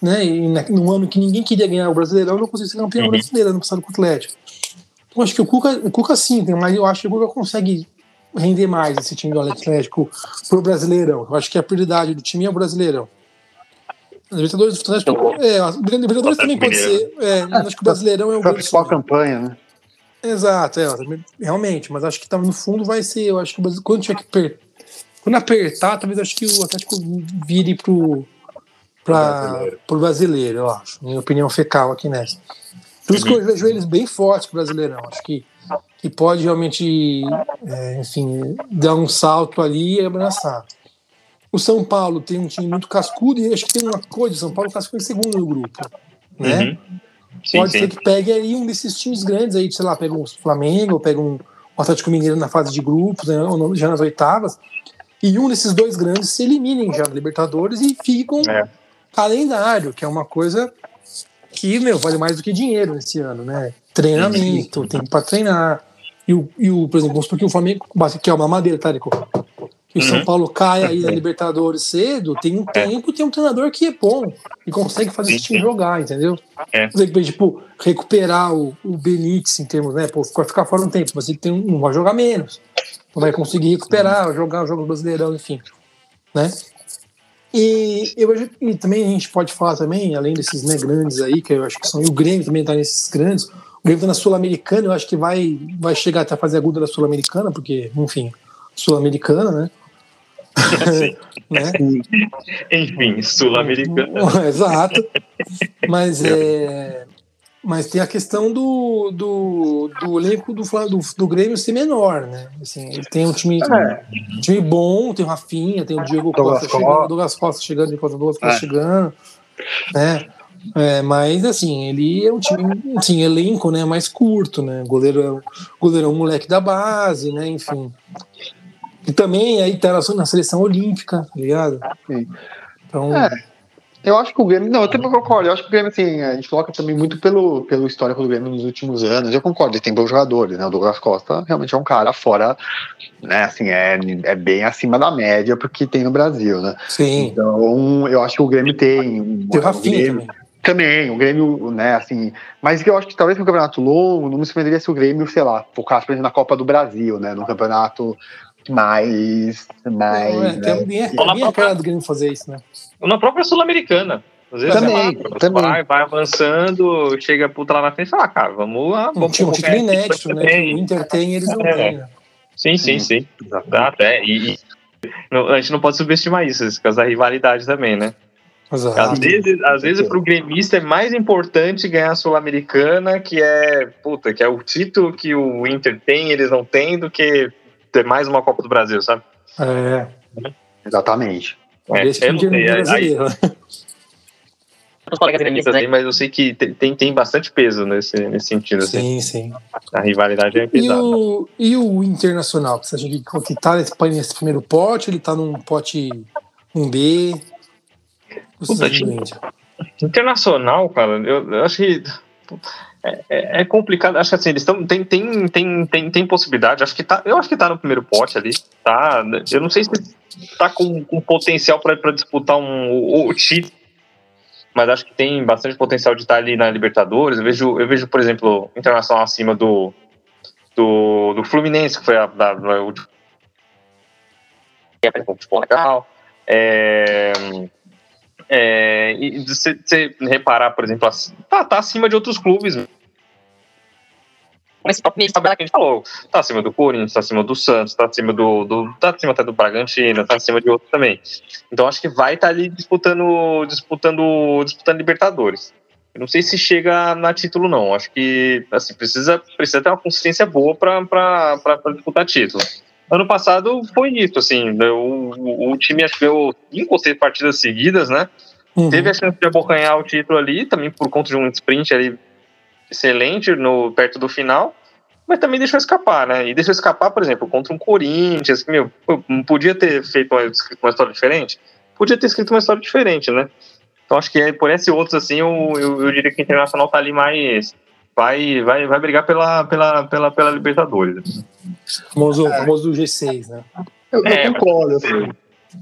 né, num ano que ninguém queria ganhar o Brasileirão, não conseguiu ser campeão uhum. brasileiro no passado com o Atlético. Então acho que o Cuca, o Cuca sim, mas eu acho que o Cuca consegue render mais esse time do Atlético pro Brasileirão. Eu acho que a prioridade do time é o Brasileirão. Libertadores do Atlético. É, Libertadores também pode ser. É, acho que o Brasileirão é o. a principal campanha, né? Exato, é, realmente, mas acho que tá, no fundo vai ser. Eu acho que quando tiver que per... quando apertar, talvez acho que o Atlético vire pro, pra, brasileiro. pro brasileiro, eu acho. Minha opinião fecal aqui nessa. Por isso que eu vejo eles bem fortes pro brasileirão. Acho que, que pode realmente, é, enfim, dar um salto ali e abraçar. O São Paulo tem um time muito cascudo e acho que tem uma coisa: o São Paulo classificou em segundo no grupo. Né? Uhum. Sim, Pode sim. ser que pegue aí um desses times grandes aí, sei lá, pega um Flamengo, pega um Atlético Mineiro na fase de grupos, né, ou já nas oitavas, e um desses dois grandes se eliminem já da Libertadores e ficam é. calendário, que é uma coisa que, meu, vale mais do que dinheiro nesse ano, né? Treinamento, tempo para treinar. E o, e o, por exemplo, porque o Flamengo, que é uma madeira, tá, Nico? Que o São uhum. Paulo cai aí na Libertadores cedo, tem um é. tempo, tem um treinador que é bom e consegue fazer esse time jogar, entendeu? É. Tipo, recuperar o, o Benítez em termos, né? Pô, vai ficar fora um tempo, mas ele tem um, não vai jogar menos. Não vai conseguir recuperar, jogar o jogo brasileirão, enfim. Né? E, eu, e também a gente pode falar também, além desses né, grandes aí, que eu acho que são, e o Grêmio também tá nesses grandes, o Grêmio tá na Sul-Americana, eu acho que vai, vai chegar até a fazer aguda da Sul-Americana, porque, enfim, Sul-Americana, né? Né? [LAUGHS] Enfim, sul-americano. Exato. Mas é. Mas tem a questão do, do, do elenco do, do, do Grêmio ser menor, né? Assim, ele tem um time, é. um time bom, tem o Rafinha, tem o Diego Costa chegando, Douglas Costa chegando, Costa Douglas Costa é. chegando, né? É, mas assim, ele é um time, assim, elenco, né, mais curto, né? Goleiro, goleiro é um moleque da base, né? Enfim. E também aí tá na seleção olímpica, tá ligado? Sim. Então. É. Eu acho que o Grêmio. Não, eu também concordo. Eu acho que o Grêmio, assim, a gente coloca também muito pelo, pelo histórico do Grêmio nos últimos anos. Eu concordo, ele tem bons jogadores, né? O Douglas Costa realmente é um cara fora, né? Assim, é, é bem acima da média porque tem no Brasil, né? Sim. Então, eu acho que o Grêmio tem. Tem o Rafinha Grêmio, também. Também, o Grêmio, né, assim. Mas eu acho que talvez no campeonato longo, não me surpreenderia se o Grêmio, sei lá, focasse, por exemplo, na Copa do Brasil, né? No campeonato mais. mais Não, é, né? tem bem, tem bem a cara do Grêmio fazer isso, né? Na própria Sul-Americana. Às vezes Também, vai, também. vai, vai avançando, chega puta lá na frente e fala, ah, cara, vamos lá. Um, Vamos tipo, um título aqui inédito, né? também. O Inter tem, eles não É. têm. né? Sim, sim, sim. Até. E, e não- a gente não pode subestimar isso, por causa da rivalidade também, né? Às Exato. vezes, às vezes pro gremista é mais importante ganhar a Sul-Americana, que é, puta, que é o título que o Inter tem, eles não têm, do que ter mais uma Copa do Brasil, sabe? É, Exatamente. É, não time sei, aí- brasileiro. né? [LAUGHS] os colegas gremistas têm, mas eu sei que tem, tem, tem bastante peso nesse, nesse sentido, assim. Sim, sim. A rivalidade é E pesada. o, e o Internacional? que Você acha que, que tá nesse, nesse primeiro pote? Ele tá num pote 1B? O Puta. Internacional, cara, eu, eu acho que é, é- é complicado. Acho que assim, eles estão. Tem, tem, tem, tem, tem possibilidade. Acho que tá, eu acho que tá no primeiro pote ali. Tá, eu não sei se tá com, com potencial para disputar um, o, o título. Mas acho que tem bastante potencial de estar ali na Libertadores. Eu vejo, eu vejo por exemplo, Internacional acima do, do, do Fluminense, que foi a, da, da, o é futebol legal. É, e você, você reparar, por exemplo, tá, tá acima de outros clubes. Nesse próprio nível que a gente falou, tá acima do Corinthians, tá acima do Santos, tá acima do, do tá acima até do Bragantino, tá acima de outros também. Então acho que vai estar ali disputando, disputando, disputando Libertadores. Eu não sei se chega na título não. Acho que assim precisa, precisa ter uma consistência boa para disputar título. Ano passado foi isso, assim, né, o, o, time acho que deu cinco ou seis partidas seguidas, né? Uhum. Teve a chance de abocanhar o título ali, também por conta de um sprint ali excelente no, perto do final, mas também deixou escapar, né? E deixou escapar, por exemplo, contra um Corinthians, que, meu, podia ter feito uma, uma história diferente? Podia ter escrito uma história diferente, né? Então acho que é, por esse outros, assim, eu, eu, eu diria que o Internacional tá ali mais. Vai, vai, vai brigar pela, pela, pela, pela Libertadores. Famoso, famoso do G6, né? Eu, É, eu concordo, assim.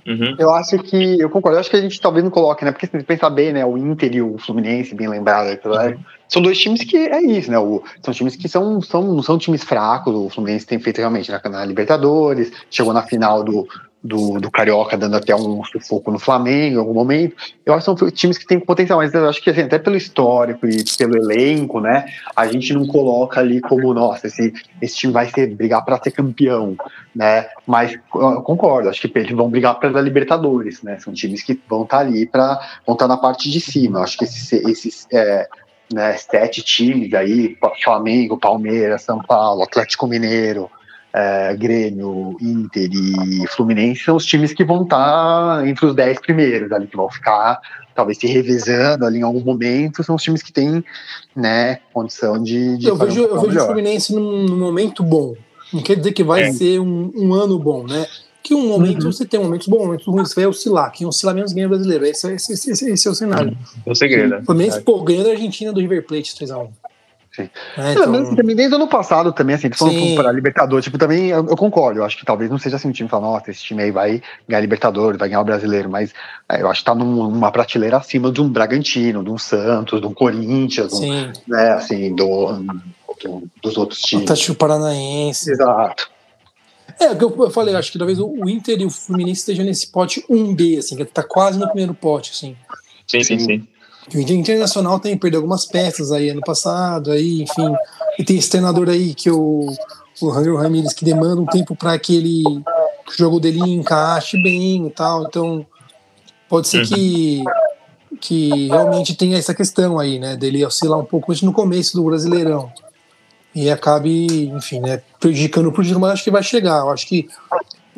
Uhum. Eu acho que, eu concordo, eu acho que a gente talvez não coloque, né? Porque se você pensar bem, né? O Inter e o Fluminense, bem lembrado, aquela- são dois times que é isso, né? O, são times que são, são, não são times fracos. O Fluminense tem feito realmente na, na Libertadores, chegou na final do, do, do Carioca, dando até um sufoco no Flamengo em algum momento. Eu acho que são times que têm potencial, mas eu acho que assim, até pelo histórico e pelo elenco, né? A gente não coloca ali como, nossa, esse, esse time vai ser brigar para ser campeão, né? Mas eu concordo, acho que eles vão brigar para Libertadores, né? São times que vão estar ali para vão estar na parte de cima. Eu acho que esses, esses é, né, sete times aí, Flamengo, Palmeiras, São Paulo, Atlético Mineiro, é, Grêmio, Inter e Fluminense são os times que vão estar entre os dez primeiros ali, que vão ficar talvez se revezando ali em algum momento, são os times que têm né, condição de, de Eu fazer vejo, um eu vejo o. Fluminense num, num momento bom. Não quer dizer que vai É. ser um, um ano bom, né? Que um momento Uhum. você tem momentos bons, momentos ruins, você vai oscilar. Quem oscilar menos ganha brasileiro. Esse, é- esse, esse, esse, é o cenário. É o segredo. O Fluminense, pô, ganhou da Argentina do River Plate 3x1. Sim. É, então, mas também desde o ano passado também, assim, Sim. falando para Libertadores, tipo, também eu, eu concordo, eu acho que talvez não seja assim um time que fala, nossa, esse time aí vai ganhar Libertadores, vai ganhar o brasileiro, mas é, eu acho que tá num- numa prateleira acima de um Bragantino, de um Santos, de um Corinthians, um, né, assim, do, do- dos outros times. Atlético Paranaense. Exato. É, o que eu, eu falei, acho que talvez o, o Inter e o Fluminense estejam nesse pote 1B, assim, que tá quase no primeiro pote, assim. Sim, sim, sim. O Inter Internacional tem perdeu algumas peças aí ano passado, aí, enfim. E tem esse treinador aí que o, o Ramiro Ramírez que demanda um tempo para que ele que o jogo dele encaixe bem e tal. Então pode ser que que realmente tenha essa questão aí, né, dele oscilar um pouco no começo do Brasileirão e acabe, enfim, né, prejudicando pro título, mas acho que vai chegar. Eu acho que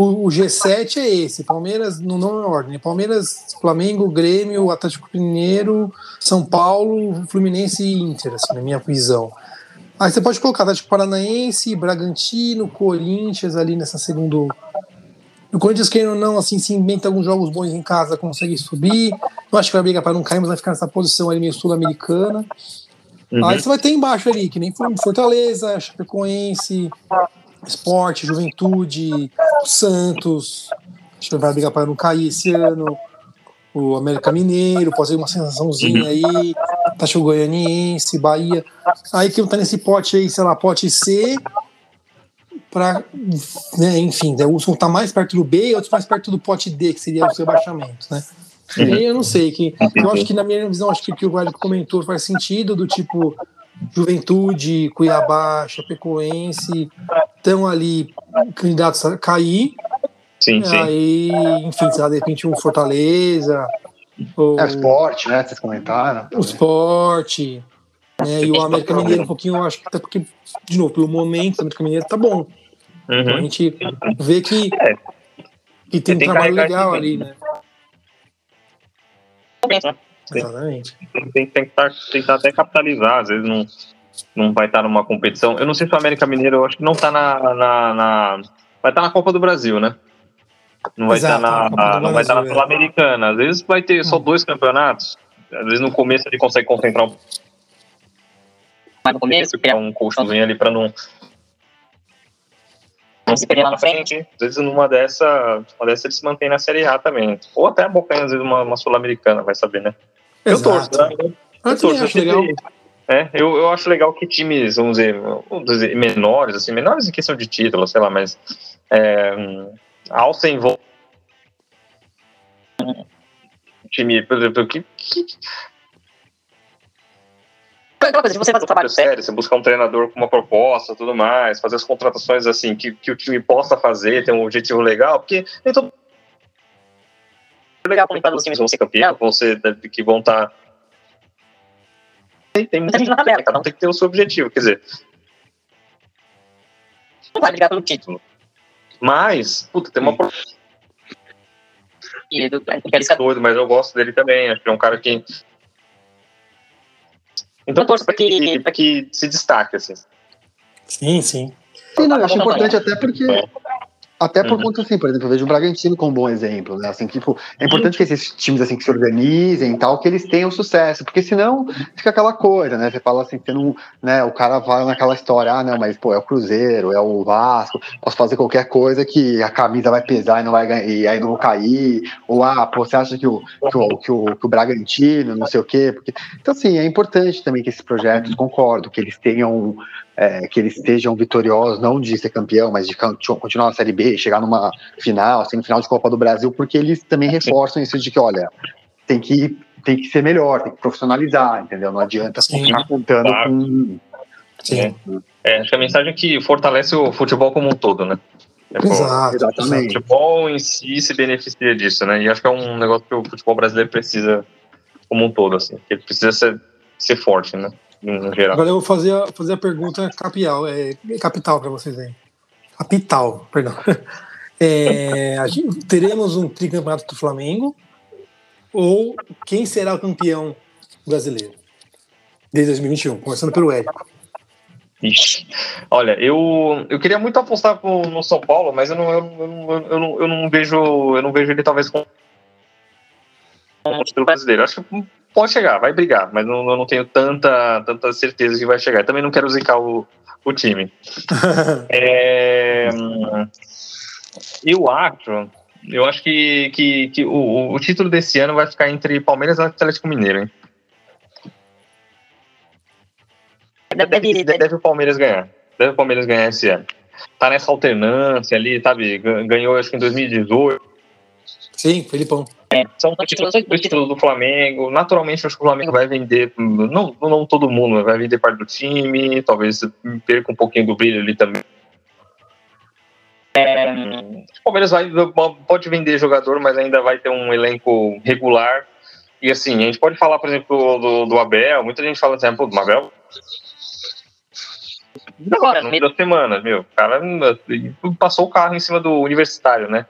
o, o G7 é esse, Palmeiras, não, não é ordem, Palmeiras, Flamengo, Grêmio, Atlético Mineiro, São Paulo, Fluminense e Inter, assim, na minha visão. Aí você pode colocar Atlético Paranaense, Bragantino, Corinthians ali nessa segunda. O Corinthians, querendo ou não, assim, se inventa alguns jogos bons em casa, consegue subir. não acho que vai brigar para não cair, mas vai ficar nessa posição ali meio sul-americana. Uhum. Aí você vai ter embaixo ali, que nem Fortaleza, Chapecoense, Esporte, Juventude, Santos. Acho que vai brigar para não cair esse ano. O América Mineiro, pode ser uma sensaçãozinha aí. Tacho Goianiense, Bahia. Aí que tá nesse pote aí, sei lá, pote C. Pra, né, enfim, né, uns vão estar mais perto do B e outros mais perto do pote D, que seria o seu baixamento, né? E aí eu não sei, que, eu acho que na minha visão, acho que o que o Guarda comentou faz sentido, do tipo Juventude, Cuiabá, Chapecoense, estão ali candidatos a cair. Sim, sim. Aí, enfim, sei lá, de repente um Fortaleza. Ou É o esporte, né? Vocês comentaram. o esporte. Né, e o América Mineiro um pouquinho, eu acho que até porque, de novo, pelo momento, o América Mineiro tá bom. Então a Uhum. gente vê que, É. que tem um Tem trabalho legal ali, né? Exatamente. Tem, tem, tem que estar, estar até capitalizar, às vezes não, não vai estar numa competição. Eu não sei se o América Mineiro, eu acho que não está na, na, na- Vai estar na Copa do Brasil, né? Não vai Exato, estar na, na Copa do não vai estar na Brasil, é. Sul-Americana. Às vezes vai ter só Hum. dois campeonatos. Às vezes no começo ele consegue concentrar um Mas no começo, criar um colchãozinho ali para não não se perder lá na frente. Às vezes numa dessa, uma dessa ele se mantém na Série A também. Ou até abocanha, às vezes, uma, uma Sul-Americana, vai saber, né? Eu torço, Exato. né? Eu Eu também torço, acho eu legal. É, eu, eu acho legal que times, vamos dizer, vamos dizer, menores, assim, menores em questão de título, sei lá, mas é, alcem vo- time, por exemplo, que, que Aquela coisa de você fazer o trabalho sério, você buscar um treinador com uma proposta, tudo mais, fazer as contratações assim que, que o time possa fazer, ter um objetivo legal, porque nem todo Legal comentar dos times vão ser campeão, vão ser que vão estar tem, tem muita gente na tabela, cada um tem que ter o seu objetivo, quer dizer, não vai brigar pelo título. mas, puta, tem uma E do, doido, mas eu gosto dele também. Acho que é um cara que. Então, torço pra que- que, pra que se destaque, assim. Sim, sim. Sim, não, eu acho importante até porque. Até por Uhum. conta, assim, por exemplo, eu vejo o Bragantino como um bom exemplo, né? Assim, tipo, é importante que esses times, assim, que se organizem e tal, que eles tenham sucesso, porque senão fica aquela coisa, né? Você fala assim, você não, né? O cara vai naquela história, ah, não, mas, pô, é o Cruzeiro, é o Vasco, posso fazer qualquer coisa que a camisa vai pesar e não vai ganhar, e aí não vou cair, ou, ah, pô, você acha que o, que o, que o, que o Bragantino, não sei o quê, porque... Então, assim, é importante também que esses projetos, concordo, que eles tenham é, que eles estejam vitoriosos, não de ser campeão, mas de continuar na Série B, chegar numa final, semifinal de Copa do Brasil, porque eles também reforçam isso de que, olha, tem que, tem que ser melhor, tem que profissionalizar, entendeu? Não adianta Sim. ficar contando Claro. com. Sim. É, acho que a mensagem é que fortalece o futebol como um todo, né? É, Exato. O Exatamente. futebol em si se beneficia disso, né? E acho que é um negócio que o futebol brasileiro precisa como um todo, assim. Ele precisa ser, ser forte, né? No geral. Agora eu vou fazer a, fazer a pergunta capital, é, capital para vocês aí. Capital, perdão. [LAUGHS] É, a gente- teremos um tricampeonato do Flamengo ou quem será o campeão brasileiro desde 2021? Começando pelo Érico. Ixi. Olha, eu, eu queria muito apostar pro- no São Paulo, mas eu não, eu, não- eu, não, eu não vejo eu não vejo ele talvez com o brasileiro. Acho que pode chegar, vai brigar, mas não, eu não tenho tanta, tanta certeza que vai chegar. Também não quero zicar o, o time. [LAUGHS] É, eu acho, eu acho que, que, que o, o título desse ano vai ficar entre Palmeiras e Atlético Mineiro, hein? Deve, deve, deve, o Palmeiras ganhar. Deve o Palmeiras ganhar esse ano. Tá nessa alternância ali, sabe? Gan- Ganhou acho que em 2018. Sim, Felipão. São títulos, dois títulos do Flamengo. Naturalmente, acho que o Flamengo vai vender. Não, não todo mundo, mas vai vender parte do time. Talvez perca um pouquinho do brilho ali também. é, O Palmeiras vai, pode vender jogador, mas ainda vai ter um elenco regular. E assim, a gente pode falar, por exemplo, do, do Abel. Muita gente fala assim, pô, do Abel agora, no meio da semana, meu. O cara hum, passou o carro em cima do universitário, né?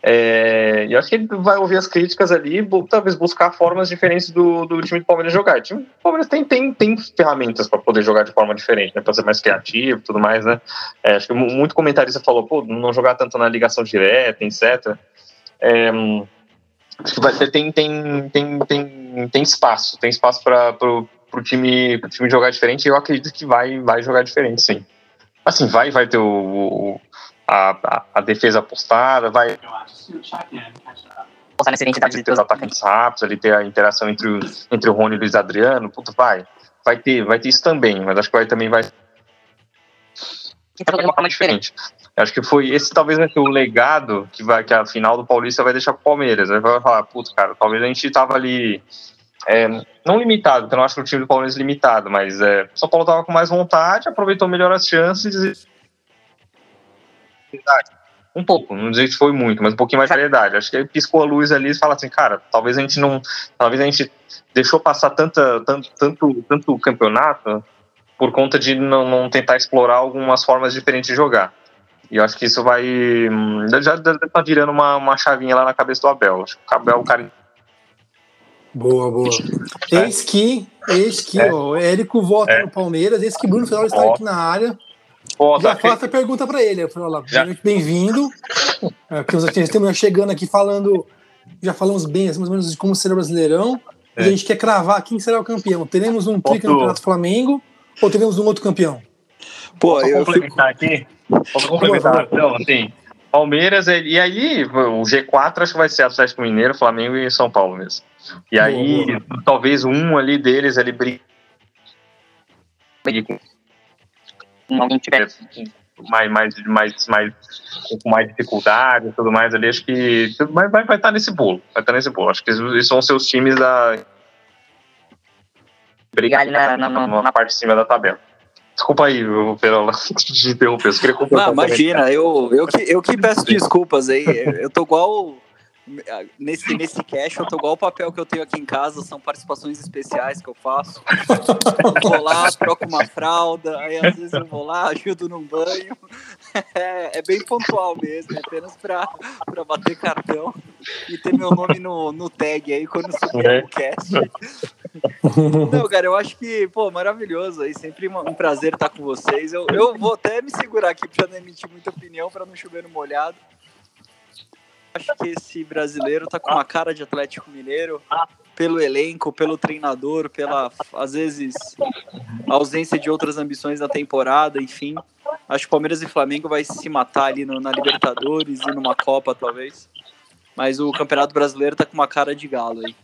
É, e acho que ele vai ouvir as críticas ali talvez buscar formas diferentes do, do time do Palmeiras jogar. O time do Palmeiras tem, tem, tem ferramentas para poder jogar de forma diferente, né? Para ser mais criativo e tudo mais, né? É, acho que mu- muito comentarista falou, pô, não jogar tanto na ligação direta, etc. É, Acho que vai ter, tem, tem, tem, tem, tem espaço, tem espaço para pro time, time jogar diferente. E eu acredito que vai, vai jogar diferente, sim. Assim, vai, vai ter o, o- a, a, a defesa apostada, vai Postar nessa identidade de os atacantes rápidos, ali ter a interação entre o, entre o Rony e o Luiz Adriano, puto, vai. Vai ter, vai ter isso também, mas acho que vai também vai tá jogando de uma forma diferente. Acho que foi esse talvez ser o legado que vai que a final do Paulista vai deixar pro Palmeiras. Aí vai falar, putz, cara, talvez a gente tava ali é, não limitado, porque eu não acho que o time do Palmeiras é limitado, mas é, o São Paulo tava com mais vontade, aproveitou melhor as chances e um pouco, não dizer que foi muito, mas um pouquinho mais de variedade. Acho que aí piscou a luz ali e fala assim, cara, talvez a gente não, talvez a gente deixou passar tanta, tanto, tanto, tanto campeonato por conta de não, não tentar explorar algumas formas diferentes de jogar. E eu acho que isso vai. hum, Já deve estar virando uma, uma chavinha lá na cabeça do Abel. Acho que o Abel é o cara. Boa, boa. Eis que, eis que, É. ó, o Érico vota É. no Palmeiras, eis que Bruno Fernando está aqui na área. Pô, Já tá- faço a pergunta para ele. Eu falei, bem-vindo. É, porque nós estamos chegando aqui falando, já falamos bem, assim, mais ou menos, de como será o Brasileirão. E É. a gente quer cravar quem será o campeão. Teremos um tricampeonato Flamengo ou teremos um outro campeão? Pô, Posso eu fico, complementar aqui? Posso complementar? Então, assim, Palmeiras, e e aí o G4 acho que vai ser Atlético Mineiro, Flamengo e São Paulo mesmo. E aí, talvez um ali deles ali brigue com alguém tiver. mais, mais, mais, mais, com mais dificuldade e tudo mais ali, acho que vai, vai, vai estar nesse bolo. Vai estar nesse bolo. Acho que esses vão ser os times da. Brigar na- na- na- na parte de cima da tabela. Desculpa aí, o Perola, de interromper. Eu queria completar Ah, o comentário. imagina, eu, eu, que, eu que peço desculpas aí. Eu tô igual. Nesse, nesse cash, eu tô igual o papel que eu tenho aqui em casa, são participações especiais que eu faço. Eu [LAUGHS] vou lá, troco uma fralda, aí às vezes eu vou lá, ajudo num banho. [LAUGHS] É, é bem pontual mesmo, é apenas pra, pra bater cartão e ter meu nome no, no tag aí quando subir É. o cast. [LAUGHS] Não, cara, eu acho que, pô, maravilhoso aí, sempre um prazer estar com vocês. Eu, eu vou até me segurar aqui pra não emitir muita opinião, pra não chover no molhado. Acho que esse brasileiro tá com uma cara de Atlético Mineiro, pelo elenco, pelo treinador, pela, às vezes, ausência de outras ambições na temporada, enfim. Acho que Palmeiras e Flamengo vai se matar ali no- na Libertadores e numa Copa, talvez. Mas o Campeonato Brasileiro tá com uma cara de galo aí.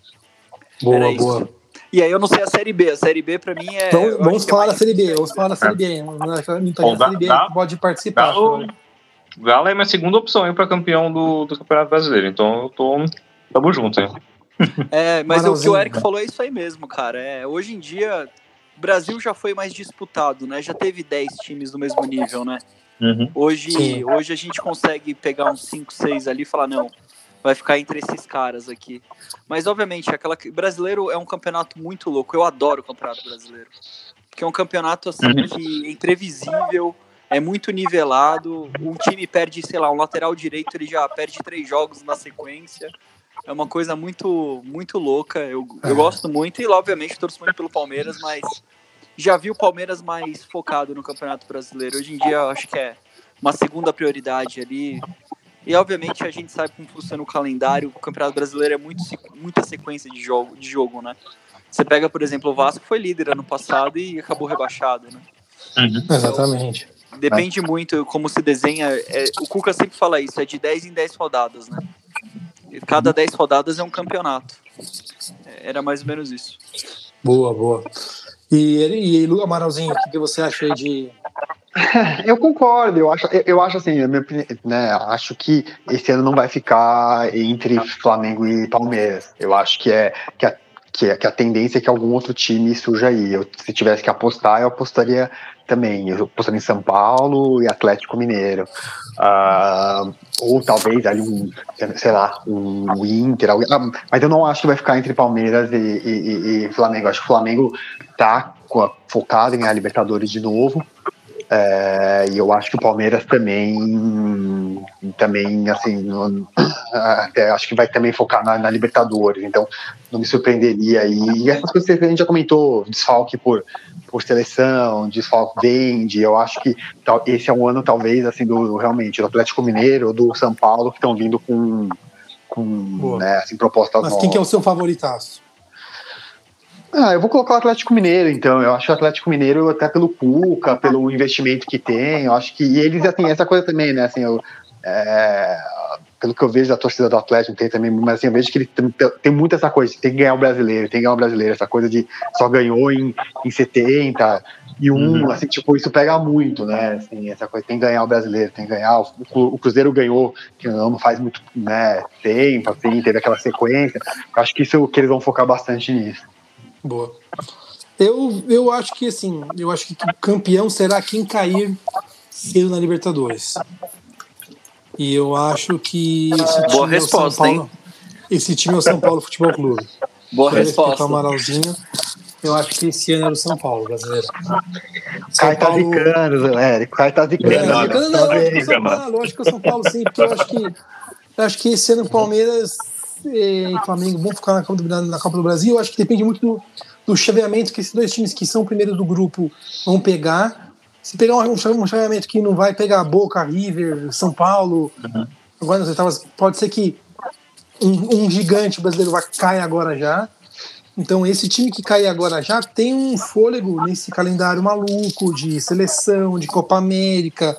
Boa, Era isso. boa. E aí eu não sei a Série B. A Série B pra mim é. Então, vamos que é falar da mais- Série B, vamos falar da Série B. Não tá Bom, na dá- Série B, dá- pode participar. Galo, o Galo é minha segunda opção aí para campeão do, do Campeonato Brasileiro. Então eu tô. Tamo junto, hein? É, mas o que o Eric falou é isso aí mesmo, cara. É, hoje em dia, o Brasil já foi mais disputado, né? Já teve 10 times do mesmo nível, né? Uhum. Hoje, Sim. hoje a gente consegue pegar uns 5, 6 ali e falar, não, vai ficar entre esses caras aqui. Mas, obviamente, aquela brasileiro é um campeonato muito louco. Eu adoro o campeonato brasileiro. Porque é um campeonato assim Uhum. que é imprevisível, é muito nivelado. Um time perde, sei lá, um lateral direito, ele já perde três jogos na sequência. É uma coisa muito, muito louca. Eu, eu É. gosto muito e, obviamente, torço muito pelo Palmeiras, mas já vi o Palmeiras mais focado no Campeonato Brasileiro. Hoje em dia, eu acho que é uma segunda prioridade ali. E, obviamente, a gente sabe como funciona o calendário. O Campeonato Brasileiro é muito, muita sequência de jogo, de jogo, né? Você pega, por exemplo, o Vasco foi líder ano passado e acabou rebaixado, né? Exatamente. Depende muito como se desenha. é, o Cuca sempre fala isso, é de 10 em 10 rodadas, né? E Cada 10 rodadas é um campeonato. É, Era mais ou menos isso. Boa, boa. E, ele- e Lu Amaralzinho, o que, que você acha aí de. [LAUGHS] Eu concordo, eu acho, eu, acho assim, na minha opinião, né, acho que esse ano não vai ficar entre Flamengo e Palmeiras. Eu acho que é que a, que a, que a tendência é que algum outro time surja aí. Eu, se tivesse que apostar, eu apostaria também. Eu apostaria em São Paulo e Atlético Mineiro. Ah, ou talvez ali um, sei lá, um Inter. alguém- ah, mas eu não acho que vai ficar entre Palmeiras e, e- e- Flamengo. Eu acho que o Flamengo tá a- focado em ganhar Libertadores de novo. É, e eu acho que o Palmeiras também, também assim, não- até acho que vai também focar na, na Libertadores. Então, não me surpreenderia. aí. E essas coisas que a gente já comentou, desfalque por, por seleção, desfalque vende. Eu acho que tal- esse é um ano talvez assim do realmente do Atlético Mineiro, do São Paulo que estão vindo com com né, assim, propostas Mas novas. quem que é o seu favoritaço? Ah, eu vou colocar o Atlético Mineiro, então. Eu acho o Atlético Mineiro, até pelo Cuca, pelo investimento que tem, eu acho que. E eles, assim, essa coisa também, né? Assim, eu, é, pelo que eu vejo da torcida do Atlético, tem também, mas assim, eu vejo que ele tem, tem muito essa coisa, tem que ganhar o brasileiro, tem que ganhar o brasileiro, essa coisa de só ganhou em, em 70 e um, Uhum. assim, tipo, isso pega muito, né? Assim, essa coisa, tem que ganhar o brasileiro, tem que ganhar. O, o Cruzeiro ganhou, que não faz muito né, tempo, assim, teve aquela sequência. Eu acho que isso que eles vão focar bastante nisso. Boa. Eu, eu acho que assim, eu acho que o campeão será quem cair cedo na Libertadores. E eu acho que esse time Boa é o resposta, São Paulo. Esse time é o São Paulo Futebol Clube. Boa resposta. o Amaralzinho. Eu acho que esse ano era o São Paulo, brasileiro. Caio tá zicando, Érico. Caio tá É, zicando. não, não, não, eu acho que o São. Paulo, eu acho que o São Paulo sim, porque eu acho que eu acho que esse ano o Palmeiras e Flamengo vão ficar na Copa do, na Copa do Brasil. Eu acho que depende muito do, do chaveamento que esses dois times que são primeiros do grupo vão pegar. Se pegar um, um chaveamento que não vai pegar Boca, River, São Paulo, agora nas oitavas, pode ser que um, um gigante brasileiro vai cair agora já. Então, esse time que cai agora já tem um fôlego nesse calendário maluco de seleção, de Copa América,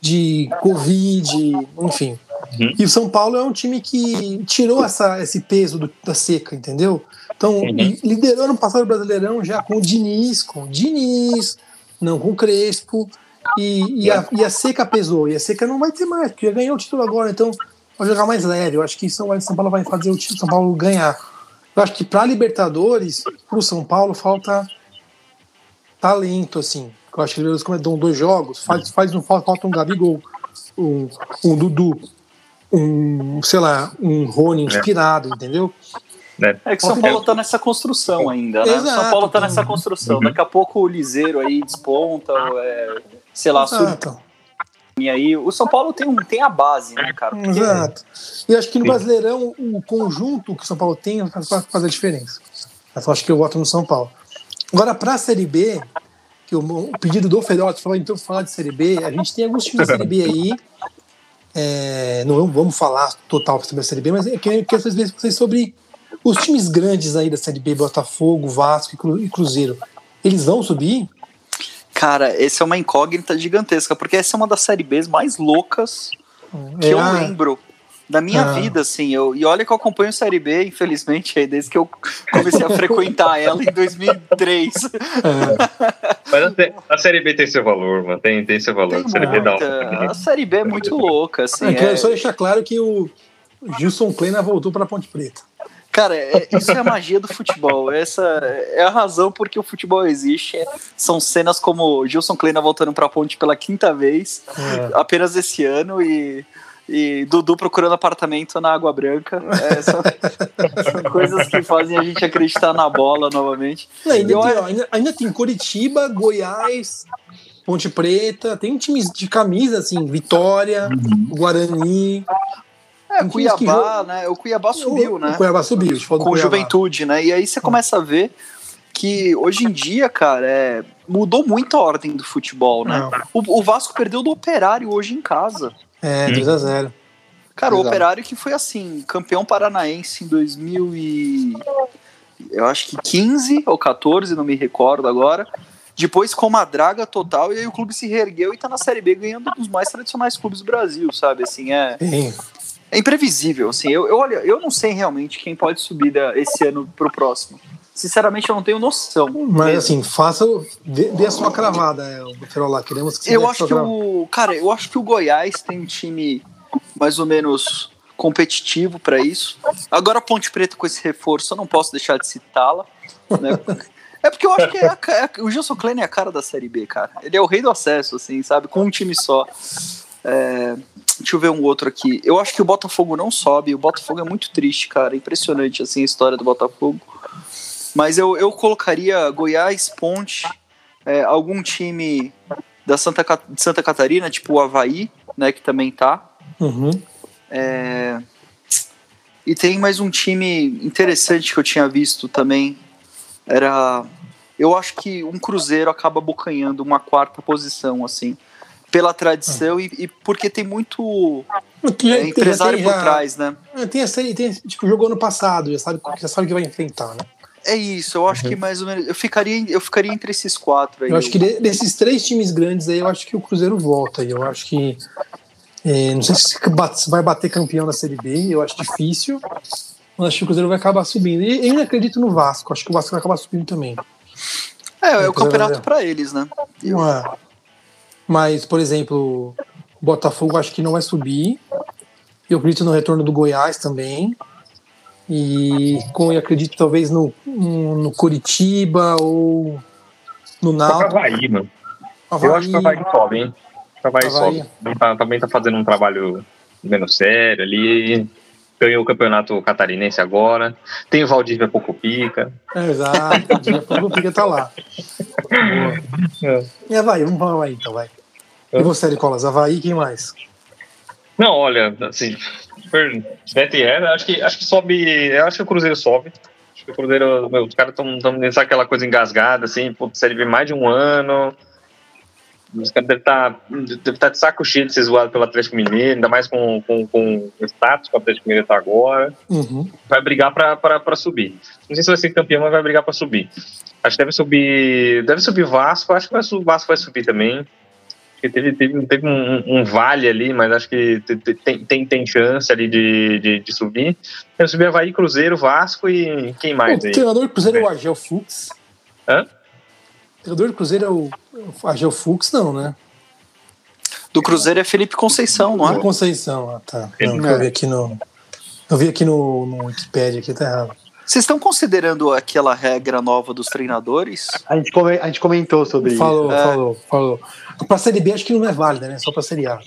de Covid, enfim. Uhum. E o São Paulo é um time que tirou essa, esse peso do- da seca, entendeu? Então, Uhum. liderou no passado Brasileirão já com o Diniz, com o Diniz, não com o Crespo. E, e, a, e a seca pesou. E a seca não vai ter mais, porque já ganhou o título agora, então vai jogar mais leve. Eu acho que isso o São Paulo vai fazer o time São Paulo ganhar. Eu acho que para Libertadores, para o São Paulo, falta talento, assim. Eu acho que eles como dão dois jogos, faz, faz um, falta um Gabigol, um, um Dudu, um, sei lá, um Rony inspirado, entendeu? É que o São Paulo tá nessa construção ainda, né? O São Exato, Paulo tá então. nessa construção. Uhum. Daqui a pouco o Liseiro aí desponta, é, sei lá, Exato. aí. O São Paulo tem, um, tem a base, né, cara? Porque- Exato. E acho que no Sim. Brasileirão, o conjunto que o São Paulo tem faz, faz a diferença. Eu acho que eu voto no São Paulo. Agora, para a Série B, que o, o pedido do Fedote falou, então falar de Série B, a gente tem alguns times da Série B aí. É, não vamos falar total sobre a Série B, mas eu queria queria saber de vocês sobre os times grandes aí da Série B, Botafogo, Vasco e Cru- Cruzeiro. Eles vão subir? Cara, essa é uma incógnita gigantesca, porque essa é uma das série Bs mais loucas que É, eu lembro da minha Ah. vida, assim. Eu, e olha que eu acompanho série B, infelizmente, aí desde que eu comecei a frequentar [LAUGHS] ela em 2003. é, Mas a, a Série B tem seu valor, mano. Tem, tem seu valor. Tem a Série B dá um- A série B é muito louca, assim. é, quero é- só deixar claro que o Gilson Kleina voltou para Ponte Preta. Cara, é- isso é a magia do futebol. Essa é a razão por que o futebol existe. É- são cenas como Gilson Kleina voltando pra ponte pela quinta vez, É. apenas esse ano, e, e Dudu procurando apartamento na Água Branca. É, são, [LAUGHS] são coisas que fazem a gente acreditar na bola novamente. Não, ainda, Eu- tem, ó, ainda, ainda tem Curitiba, Goiás, Ponte Preta, tem times de camisa, assim, Vitória, Guarani. É, Cuiabá, né? O Cuiabá subiu, o, né? O Cuiabá subiu, a gente falou do com Cuiabá. juventude, né? E aí você começa a ver que hoje em dia, cara, é, mudou muito a ordem do futebol, né? O, o Vasco perdeu do Operário hoje em casa. É, 2x0. Cara, o. Operário que foi assim, campeão paranaense em 2000 e eu acho que 15 ou 14, não me recordo agora. Depois com uma draga total e aí o clube se reergueu e tá na Série B ganhando um dos mais tradicionais clubes do Brasil, sabe? Assim, é, Sim. é imprevisível, assim. Eu, eu, olha, eu não sei realmente quem pode subir da- esse ano pro próximo. Sinceramente, eu não tenho noção. Mas mesmo. assim, faça. Dê, dê a sua cravada, é, o Ferola. Queremos que você eu acho que o. Cara, eu acho que o Goiás tem um time mais ou menos competitivo para isso. Agora a Ponte Preta com esse reforço, eu não posso deixar de citá-la. né? [LAUGHS] É porque eu acho que é a é- o Gilson Klein é a cara da Série B, cara. Ele é o rei do acesso, assim, sabe? Com um time só. É, deixa eu ver um outro aqui. Eu acho que o Botafogo não sobe. O Botafogo é muito triste, cara. Impressionante, assim, a história do Botafogo. Mas eu, eu colocaria Goiás, Ponte, é, algum time da Santa, de Santa Catarina, tipo o Havaí, né, que também tá. Uhum. É, E tem mais um time interessante que eu tinha visto também. Era. Eu acho que um Cruzeiro acaba bocanhando uma quarta posição, assim. Pela tradição e, e porque tem muito. Porque É empresário tem por já- trás, né? Tem essa, tem, tipo, jogou ano passado, já sabe, já sabe o que vai enfrentar, né? É isso, eu acho que mais ou menos. Eu ficaria, eu ficaria entre esses quatro aí. Eu acho que de- desses três times grandes aí, eu acho que o Cruzeiro volta. E eu acho que. é, não sei se vai bater campeão da Série B, eu acho difícil. Mas acho que o Cruzeiro vai acabar subindo. E eu ainda acredito no Vasco, acho que o Vasco vai acabar subindo também. É, é o Cruzeiro campeonato pra eles, né? Não é. Mas, por exemplo, o Botafogo acho que não vai subir. Eu acredito no retorno do Goiás também. E com, eu acredito talvez no, no, Curitiba ou no pra Náutico. Havaí, mano. Eu Havaí. acho que o Havaí sobe, hein? O Havaí Havaí. sobe. Tá- também tá fazendo um trabalho menos sério ali. Ganhou o campeonato catarinense agora. Tem o Valdívia Pocopica. É, exato, o dia o Pica tá lá. Boa. E Havaí, vamos para Havaí então, vai. E você, Nicolas? Havaí, quem mais? Não, olha, assim, super- Bete é, acho que, acho que sobe. Eu acho que o Cruzeiro sobe. Acho que o Cruzeiro, meu, os caras estão nessa aquela coisa engasgada, assim, pô, série B mais de um ano. Os caras devem estar deve tá de saco cheio de ser zoado pelo Atlético Mineiro, ainda mais com, com, com o status que o Atlético Mineiro tá agora. Uhum. Vai brigar pra subir. Não sei se vai ser campeão, mas vai brigar pra subir. Acho que deve subir. Deve subir Vasco, acho que o Vasco vai subir também. Porque teve, teve, teve um, um vale ali, mas acho que te- te- tem, tem, tem chance ali de, de, de subir. Deve subir Havaí, Cruzeiro, Vasco e quem mais o aí? treinador do Cruzeiro é o Argel Fux. Hã? O treinador do Cruzeiro é o Argel Fux, não, né? Do Cruzeiro é Felipe Conceição, não é? Conceição, ah, tá. Não, É. eu vi aqui no. Eu vi aqui no, no Wikipedia, aqui tá errado. Vocês estão considerando aquela regra nova dos treinadores? A gente, come- a gente comentou sobre Falou, É. falou, falou. Pra Série B acho que não é válida, né? Só pra Série A.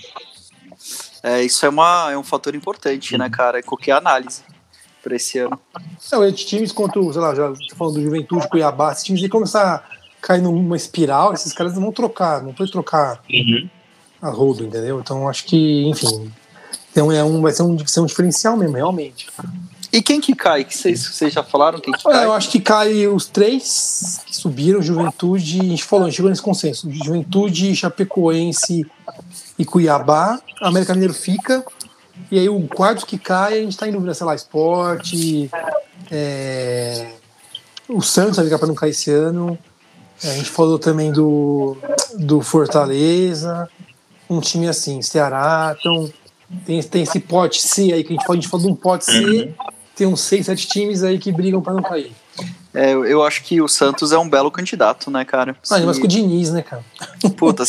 É, isso é, uma, é um fator importante, né, cara? É qualquer análise pra esse ano. Não, esses times contra, sei lá, já falando do Juventude, Cuiabá, esses times aí começar a cair numa espiral, esses caras não vão trocar, não pode trocar Uhum. a rodo, entendeu? Então acho que, enfim, então é um, vai ser um, vai ser um diferencial mesmo, realmente. E quem que cai? Que vocês, vocês já falaram quem que cai? eu acho que cai os três que subiram, Juventude, a gente falou, a gente chegou nesse consenso, Juventude, Chapecoense e Cuiabá, América Mineiro fica, e aí o quarto que cai, a gente tá em dúvida, sei lá, esporte, é, o Santos vai ficar para não cair esse ano, É, a gente falou também do, do Fortaleza, um time assim, Ceará, então tem, tem esse pote C aí, que a gente falou, a gente falou de um pote C, tem uns seis, sete times aí que brigam para não cair. É, eu- acho que o Santos é um belo candidato, né, cara? Ah, mas com o Diniz, né, cara? [LAUGHS] Puta,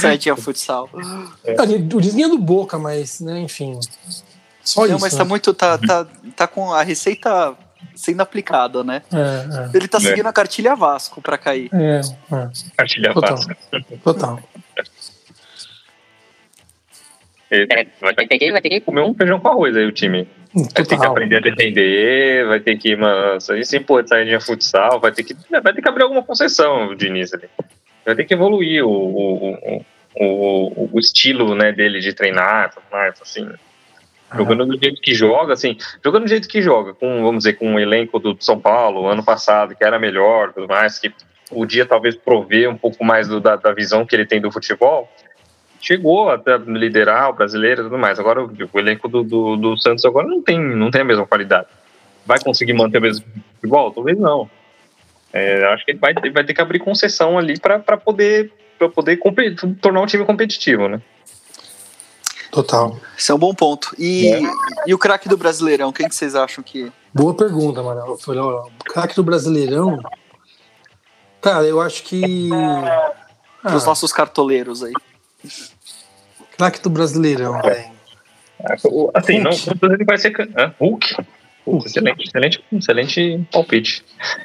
Sardinha futsal. Ah, O Diniz ganha do Boca, mas, né, enfim. Só Não, isso. mas né? tá muito. Tá, tá, tá com a receita sendo aplicada, né? É, Ele tá seguindo a cartilha Vasco pra cair. é, é, é. Cartilha Total. Vasco. Total. Ele vai ter que, vai ter que comer um feijão com arroz aí, o time. Vai ter que Total. aprender a defender, vai ter que, mano, isso aí sem pôr de saída futsal, vai ter que, vai ter que abrir alguma concessão, o Diniz ali. Vai ter que evoluir o, o, o, o, o estilo né, dele de treinar, tudo mais, assim. Jogando do jeito que joga, assim, jogando do jeito que joga, com, vamos dizer, com o elenco do São Paulo, ano passado, que era melhor, tudo mais, que podia talvez prover um pouco mais do- da, da visão que ele tem do futebol, chegou até liderar o brasileiro e tudo mais. Agora o, elenco do, do, do Santos agora não tem, não tem a mesma qualidade. Vai conseguir manter o mesmo futebol? Talvez não. É, acho que ele vai, ele vai ter que abrir concessão ali para poder, pra poder tornar o time competitivo, né? Total. Esse é um bom ponto. E, e o craque do Brasileirão, quem que vocês acham que. Boa pergunta, ó, O craque do Brasileirão. Cara, eu acho que. Ah, Os nossos cartoleiros aí. Craque do Brasileirão, velho. Assim, não, Hulk. não que vai ser. Hulk? Hulk, excelente, excelente, excelente palpite.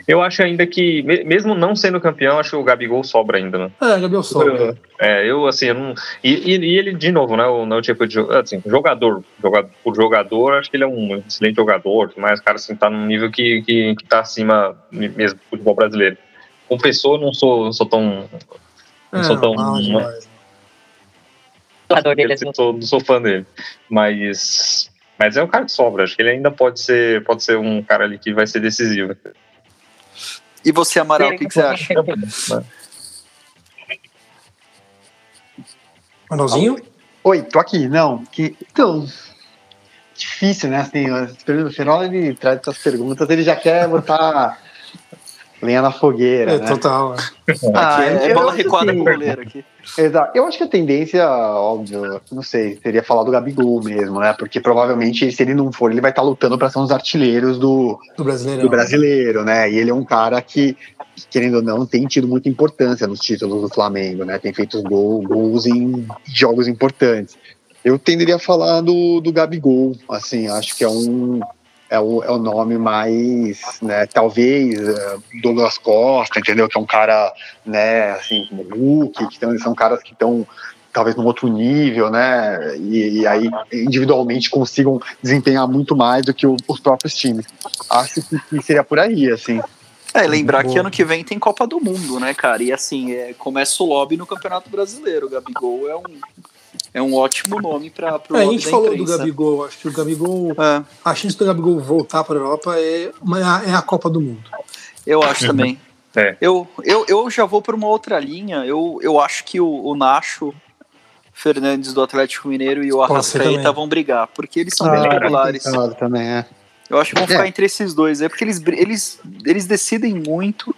Eu acho ainda que, me- mesmo não sendo campeão, acho que o Gabigol sobra ainda, né? É, Gabriel Sobra. É, eu assim, eu não. E, e- e ele, de novo, né? O, não, tipo de assim, jogador, jogador, por jogador, acho que ele é um excelente jogador, o cara assim, tá num nível que, que, que tá acima mesmo do futebol brasileiro. Com pessoa, não sou, não sou tão. Não sou tão. Dele, Eu assim. sou, não sou fã dele. Mas. Mas é um cara que sobra. Acho que ele ainda pode ser, pode ser um cara ali que vai ser decisivo. E você, Amaral, o que, que você acha? Manalzinho? Oi, tô aqui. Não, que. Então. Difícil, né? Assim, o Ferola ele traz essas perguntas, ele já quer botar lenha na fogueira. É, né? total. Ah, é, é bola acho recuada com o goleiro aqui. Exato. Eu acho que a tendência, óbvio, não sei, seria falar do Gabigol mesmo, né? Porque provavelmente, se ele não for, ele vai estar lutando para ser um dos artilheiros do, Do brasileiro. do brasileiro, né? E ele é um cara que, querendo ou não, tem tido muita importância nos títulos do Flamengo, né? Tem feito gol, gols em jogos importantes. Eu tenderia a falar do, do Gabigol, assim, acho que é um. É o, é o nome mais, né, talvez eh, Douglas Costa, entendeu? Que é um cara, né, assim, como Hulk, que tão, são caras que estão talvez num outro nível, né? E, e aí individualmente consigam desempenhar muito mais do que o- os próprios times. Acho que, que seria por aí, assim. É, lembrar que ano que vem tem Copa do Mundo, né, cara? E assim, é, começa o lobby no Campeonato Brasileiro. O Gabigol é um, é um ótimo nome para o É, a gente da falou do imprensa. Gabigol, acho que o Gabigol, É, a chance do Gabigol voltar para a Europa é, uma- é a Copa do Mundo. eu acho também. [LAUGHS] É. Eu, eu, eu já vou para uma outra linha. Eu, eu acho que o, o Nacho Fernandes do Atlético Mineiro e o Arrascaeta vão brigar, porque eles são Ah, bem regulares. pensado também, é. Eu acho que vão ficar É. entre esses dois aí, porque eles, eles, eles decidem muito,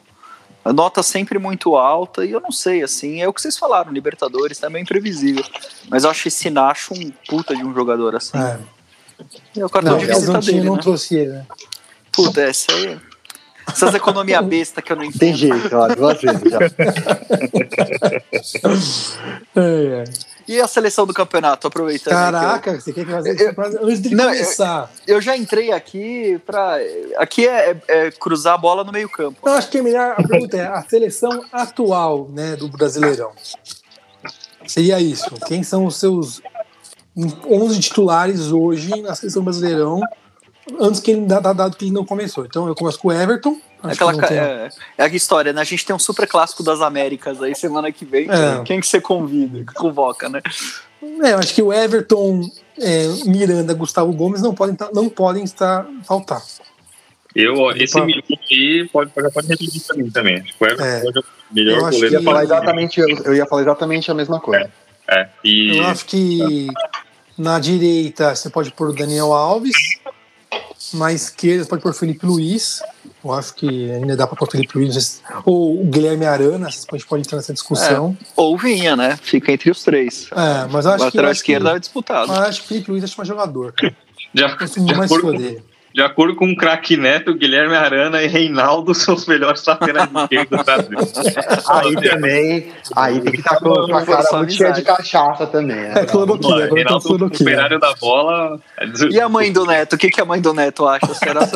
a nota sempre muito alta, e eu não sei, assim, é o que vocês falaram, Libertadores também é imprevisível. Mas eu acho esse Nacho um puta de um jogador assim. É. É o cartão Não, de visita dele, não né? trouxe ele, né? Puta, essa aí. Essas economia [LAUGHS] besta que eu não entendo. Tem jeito, ó, duas vezes já. [LAUGHS] É, é. E a seleção do campeonato, aproveitando. aí que eu- Caraca, você quer fazer Eu- pra- antes de Não, eu- começar? Eu já entrei aqui pra. Aqui é, é cruzar a bola no meio-campo. Eu acho que é melhor. A pergunta é a seleção atual né, do Brasileirão. Seria isso. Quem são os seus 11 titulares hoje na seleção brasileirão? Antes que ele dá dado que ele não começou. Então eu começo com o Everton. É aquela, é, é aquela história, né? A gente tem um super clássico das Américas aí semana que vem. É. Quem que você convida, que convoca, né? É, eu acho que o Everton, é, Miranda, Gustavo Gomes não podem, tá- não podem estar faltar. Eu, esse Opa. milhão aí pode, já pode repetir pra mim também. Acho que o Everton É. é melhor Eu goleiro que- Eu ia falar exatamente, eu, eu ia falar exatamente a mesma coisa. É, e Eu acho que na direita você pode pôr o Daniel Alves, na esquerda você pode pôr o Felipe Luiz. Eu acho que ainda dá para pôr o Felipe Luiz, ou o Guilherme Arana, a gente pode entrar nessa discussão. Ou Vinha, né? Fica entre os três. É, mas acho que, eu lateral acho esquerda que, é disputado. eu acho que o Felipe Luiz é mais jogador. Cara. de, Eu de mais acordo dele. De acordo com o craque Neto, Guilherme Arana e Reinaldo são os melhores laterais esquerdos do Brasil. Aí também, aí tem que estar com, com a cara muito cheia de cachaça também, né? É, cloroquina, agora tem Reinaldo, o cloroquina. operário da bola. E a mãe do Neto? O que, que a mãe do Neto acha? Será que...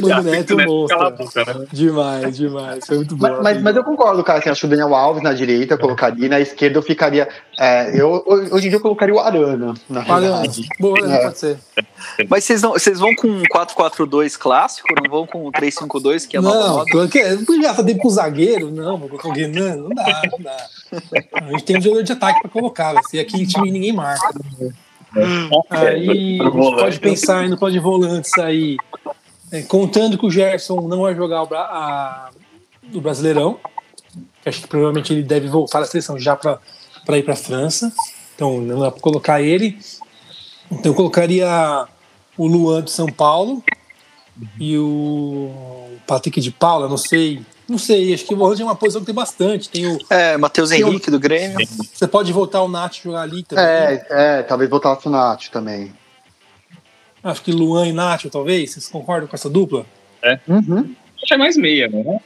Do Neto o Neto monstro. boca, né? Demais, demais. Foi muito bom. Mas, mas, mas eu concordo, cara. Assim, acho que o Daniel Alves na direita eu colocaria, e na esquerda eu ficaria. é, eu, hoje em dia eu colocaria o Arana, na verdade. boa, né? É. pode ser. Mas vocês, não, vocês vão com um 4-4-2 clássico? Não vão com um 3-5-2, que é a nova Não, moda? tô aqui, não podia gastar tempo com o zagueiro, não, vou colocar o Renan, não dá, não dá. A gente tem um jogador de ataque pra colocar, vai ser aqui time ninguém marca. Aí a gente pode pensar no plano de volantes aí, é, contando que o Gerson não vai jogar o, a- o Brasileirão, que acho que provavelmente ele deve voltar à seleção já para ir para a França, então não dá para colocar ele. Então eu colocaria o Luan de São Paulo e o Patrick de Paula, não sei. Não sei, acho que o volante é uma posição que tem bastante. Tem o, É, Matheus Henrique do Grêmio. você pode voltar o Nath jogar ali também. É, é, talvez botasse o Nath também. Acho que Luan e Nath, talvez. Vocês concordam com essa dupla? Uhum. Acho que é mais meia, né?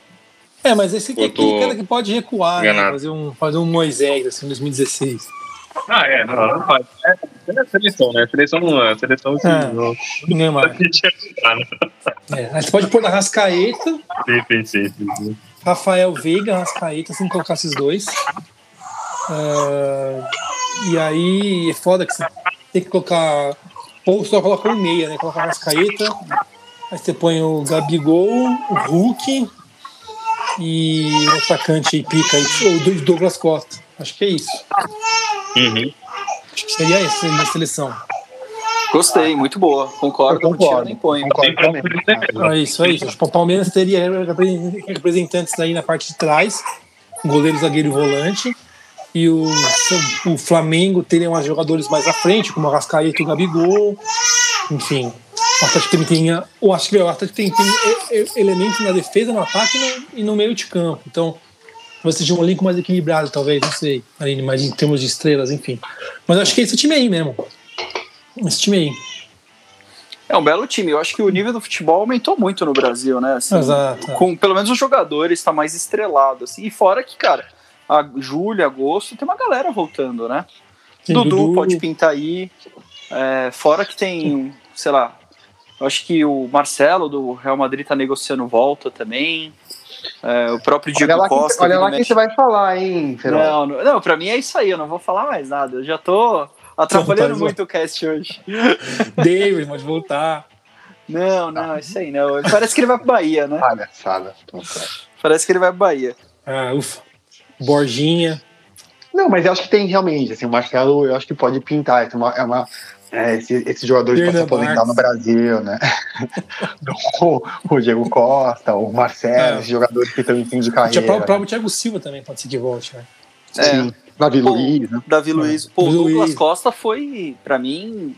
É, mas esse aqui é aquele cara que pode recuar, né? fazer, um, fazer um Moisés assim, em 2016. Ah, é, não, não faz. É, é seleção, né? Seleção não é. Seleção que É. não. Né? [LAUGHS] É, aí você pode pôr da Rascaeta, Sim, sim, sim, sim. Rafael Veiga, Rascaeta, sem colocar esses dois. Ah, e aí é foda que você tem que colocar. Ou só coloca um meia, né? Coloca a Rascaeta. Aí você põe o Gabigol, o Hulk e o atacante aí, pica aí, ou do Douglas Costa. Acho que é isso. Uhum. Acho que seria isso na seleção. Gostei, muito boa. Concordo, Eu tiro concordo. nem põe. Concordo também. É isso, é isso. O Palmeiras teria representantes aí na parte de trás, goleiro, zagueiro e volante. e o, o Flamengo terem mais jogadores mais à frente, como o Arrascaeta e o Gabigol. Enfim, o Atlético também tem, eu acho que o Atlético tem, tem elementos na defesa, no ataque e no, e no meio de campo. Então, vai ser um elenco mais equilibrado, talvez, não sei, Aline, mas em termos de estrelas, enfim. Mas acho que é esse time aí mesmo. Esse time aí. É um belo time. Eu acho que o nível do futebol aumentou muito no Brasil, né? Assim, Exato. Com, pelo menos os jogadores está mais estrelado. Assim. E fora que, cara, a julho, agosto, tem uma galera voltando, né? Tem Dudu, Dudu. pode pintar aí. É, fora que tem, sei lá, eu acho que o Marcelo do Real Madrid tá negociando volta também. É, o próprio Diego Olha lá, Costa. olha vira lá quem você vai falar, hein, Ferol? Não, não, não, pra mim é isso aí, eu não vou falar mais nada. Eu já tô atrapalhando Então tá, muito o cast hoje. [LAUGHS] David, pode voltar. Não, não, é isso aí não. Parece que ele vai pro Bahia, né? Palhaçada. Parece que ele vai pro Bahia. Ah, ufa. Borginha. Não, mas eu acho que tem realmente, assim, o Marcelo, eu acho que pode pintar. É uma, é uma é, esse, esse jogador que aposentar Marques. no Brasil, né? [LAUGHS] o, o Diego Costa, o Marcelo, É. esses jogadores que estão em fim de carreira. o próprio Thiago Silva também, pode ser que volte, né? Sim. Davi Pô, Luiz, né? Davi Luiz. Pô, o Douglas Luiz. Costa foi, pra mim,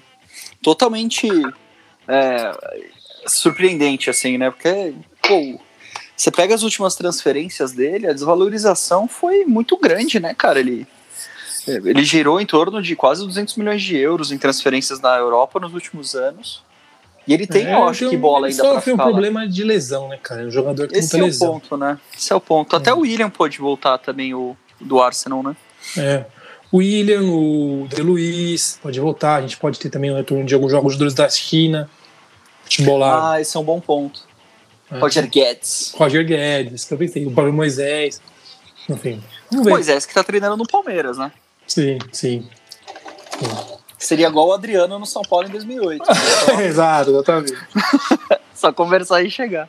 totalmente é, surpreendente, assim, né? Porque, pô, você pega as últimas transferências dele, a desvalorização foi muito grande, né, cara? Ele, ele girou em torno de quase 200 milhões de euros em transferências na Europa nos últimos anos. E ele tem, É, eu acho, que um- bola ainda um ficar lá. problema de lesão, né, cara? É um jogador que tem Esse muita é o lesão. ponto, né? Esse é o ponto. Até o William pode voltar também, o do Arsenal, né? É. O William, o De Luiz, pode voltar. A gente pode ter também o retorno de alguns jogadores da China. Futebol lá. Ah, esse é um bom ponto. É. Roger Guedes. Roger Guedes, que eu pensei. O Paulo Moisés. Enfim. Moisés que tá treinando no Palmeiras, né? Sim, sim. Seria igual o Adriano no São Paulo em 2008. [LAUGHS] Exato, exatamente. [LAUGHS] Só conversar e chegar.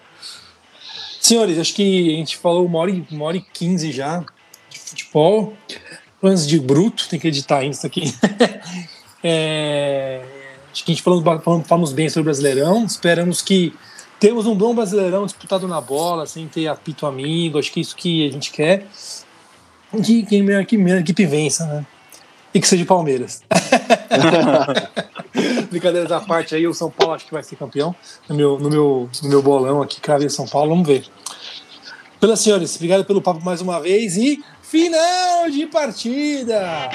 Senhores, acho que a gente falou uma hora, e- uma hora e quinze já de futebol. Planos de bruto, tem que editar isso aqui. [LAUGHS] É, acho que a gente falando, falamos bem sobre o Brasileirão. Esperamos que temos um bom Brasileirão disputado na bola, sem ter apito amigo. Acho que é isso que a gente quer. Que que melhor equipe vença, né? E que seja o Palmeiras. [LAUGHS] Brincadeiras à parte aí, o São Paulo acho que vai ser campeão. No meu, no meu, no meu bolão aqui, cravei São Paulo, vamos ver. Pelas senhores, obrigado pelo papo mais uma vez e final de partida!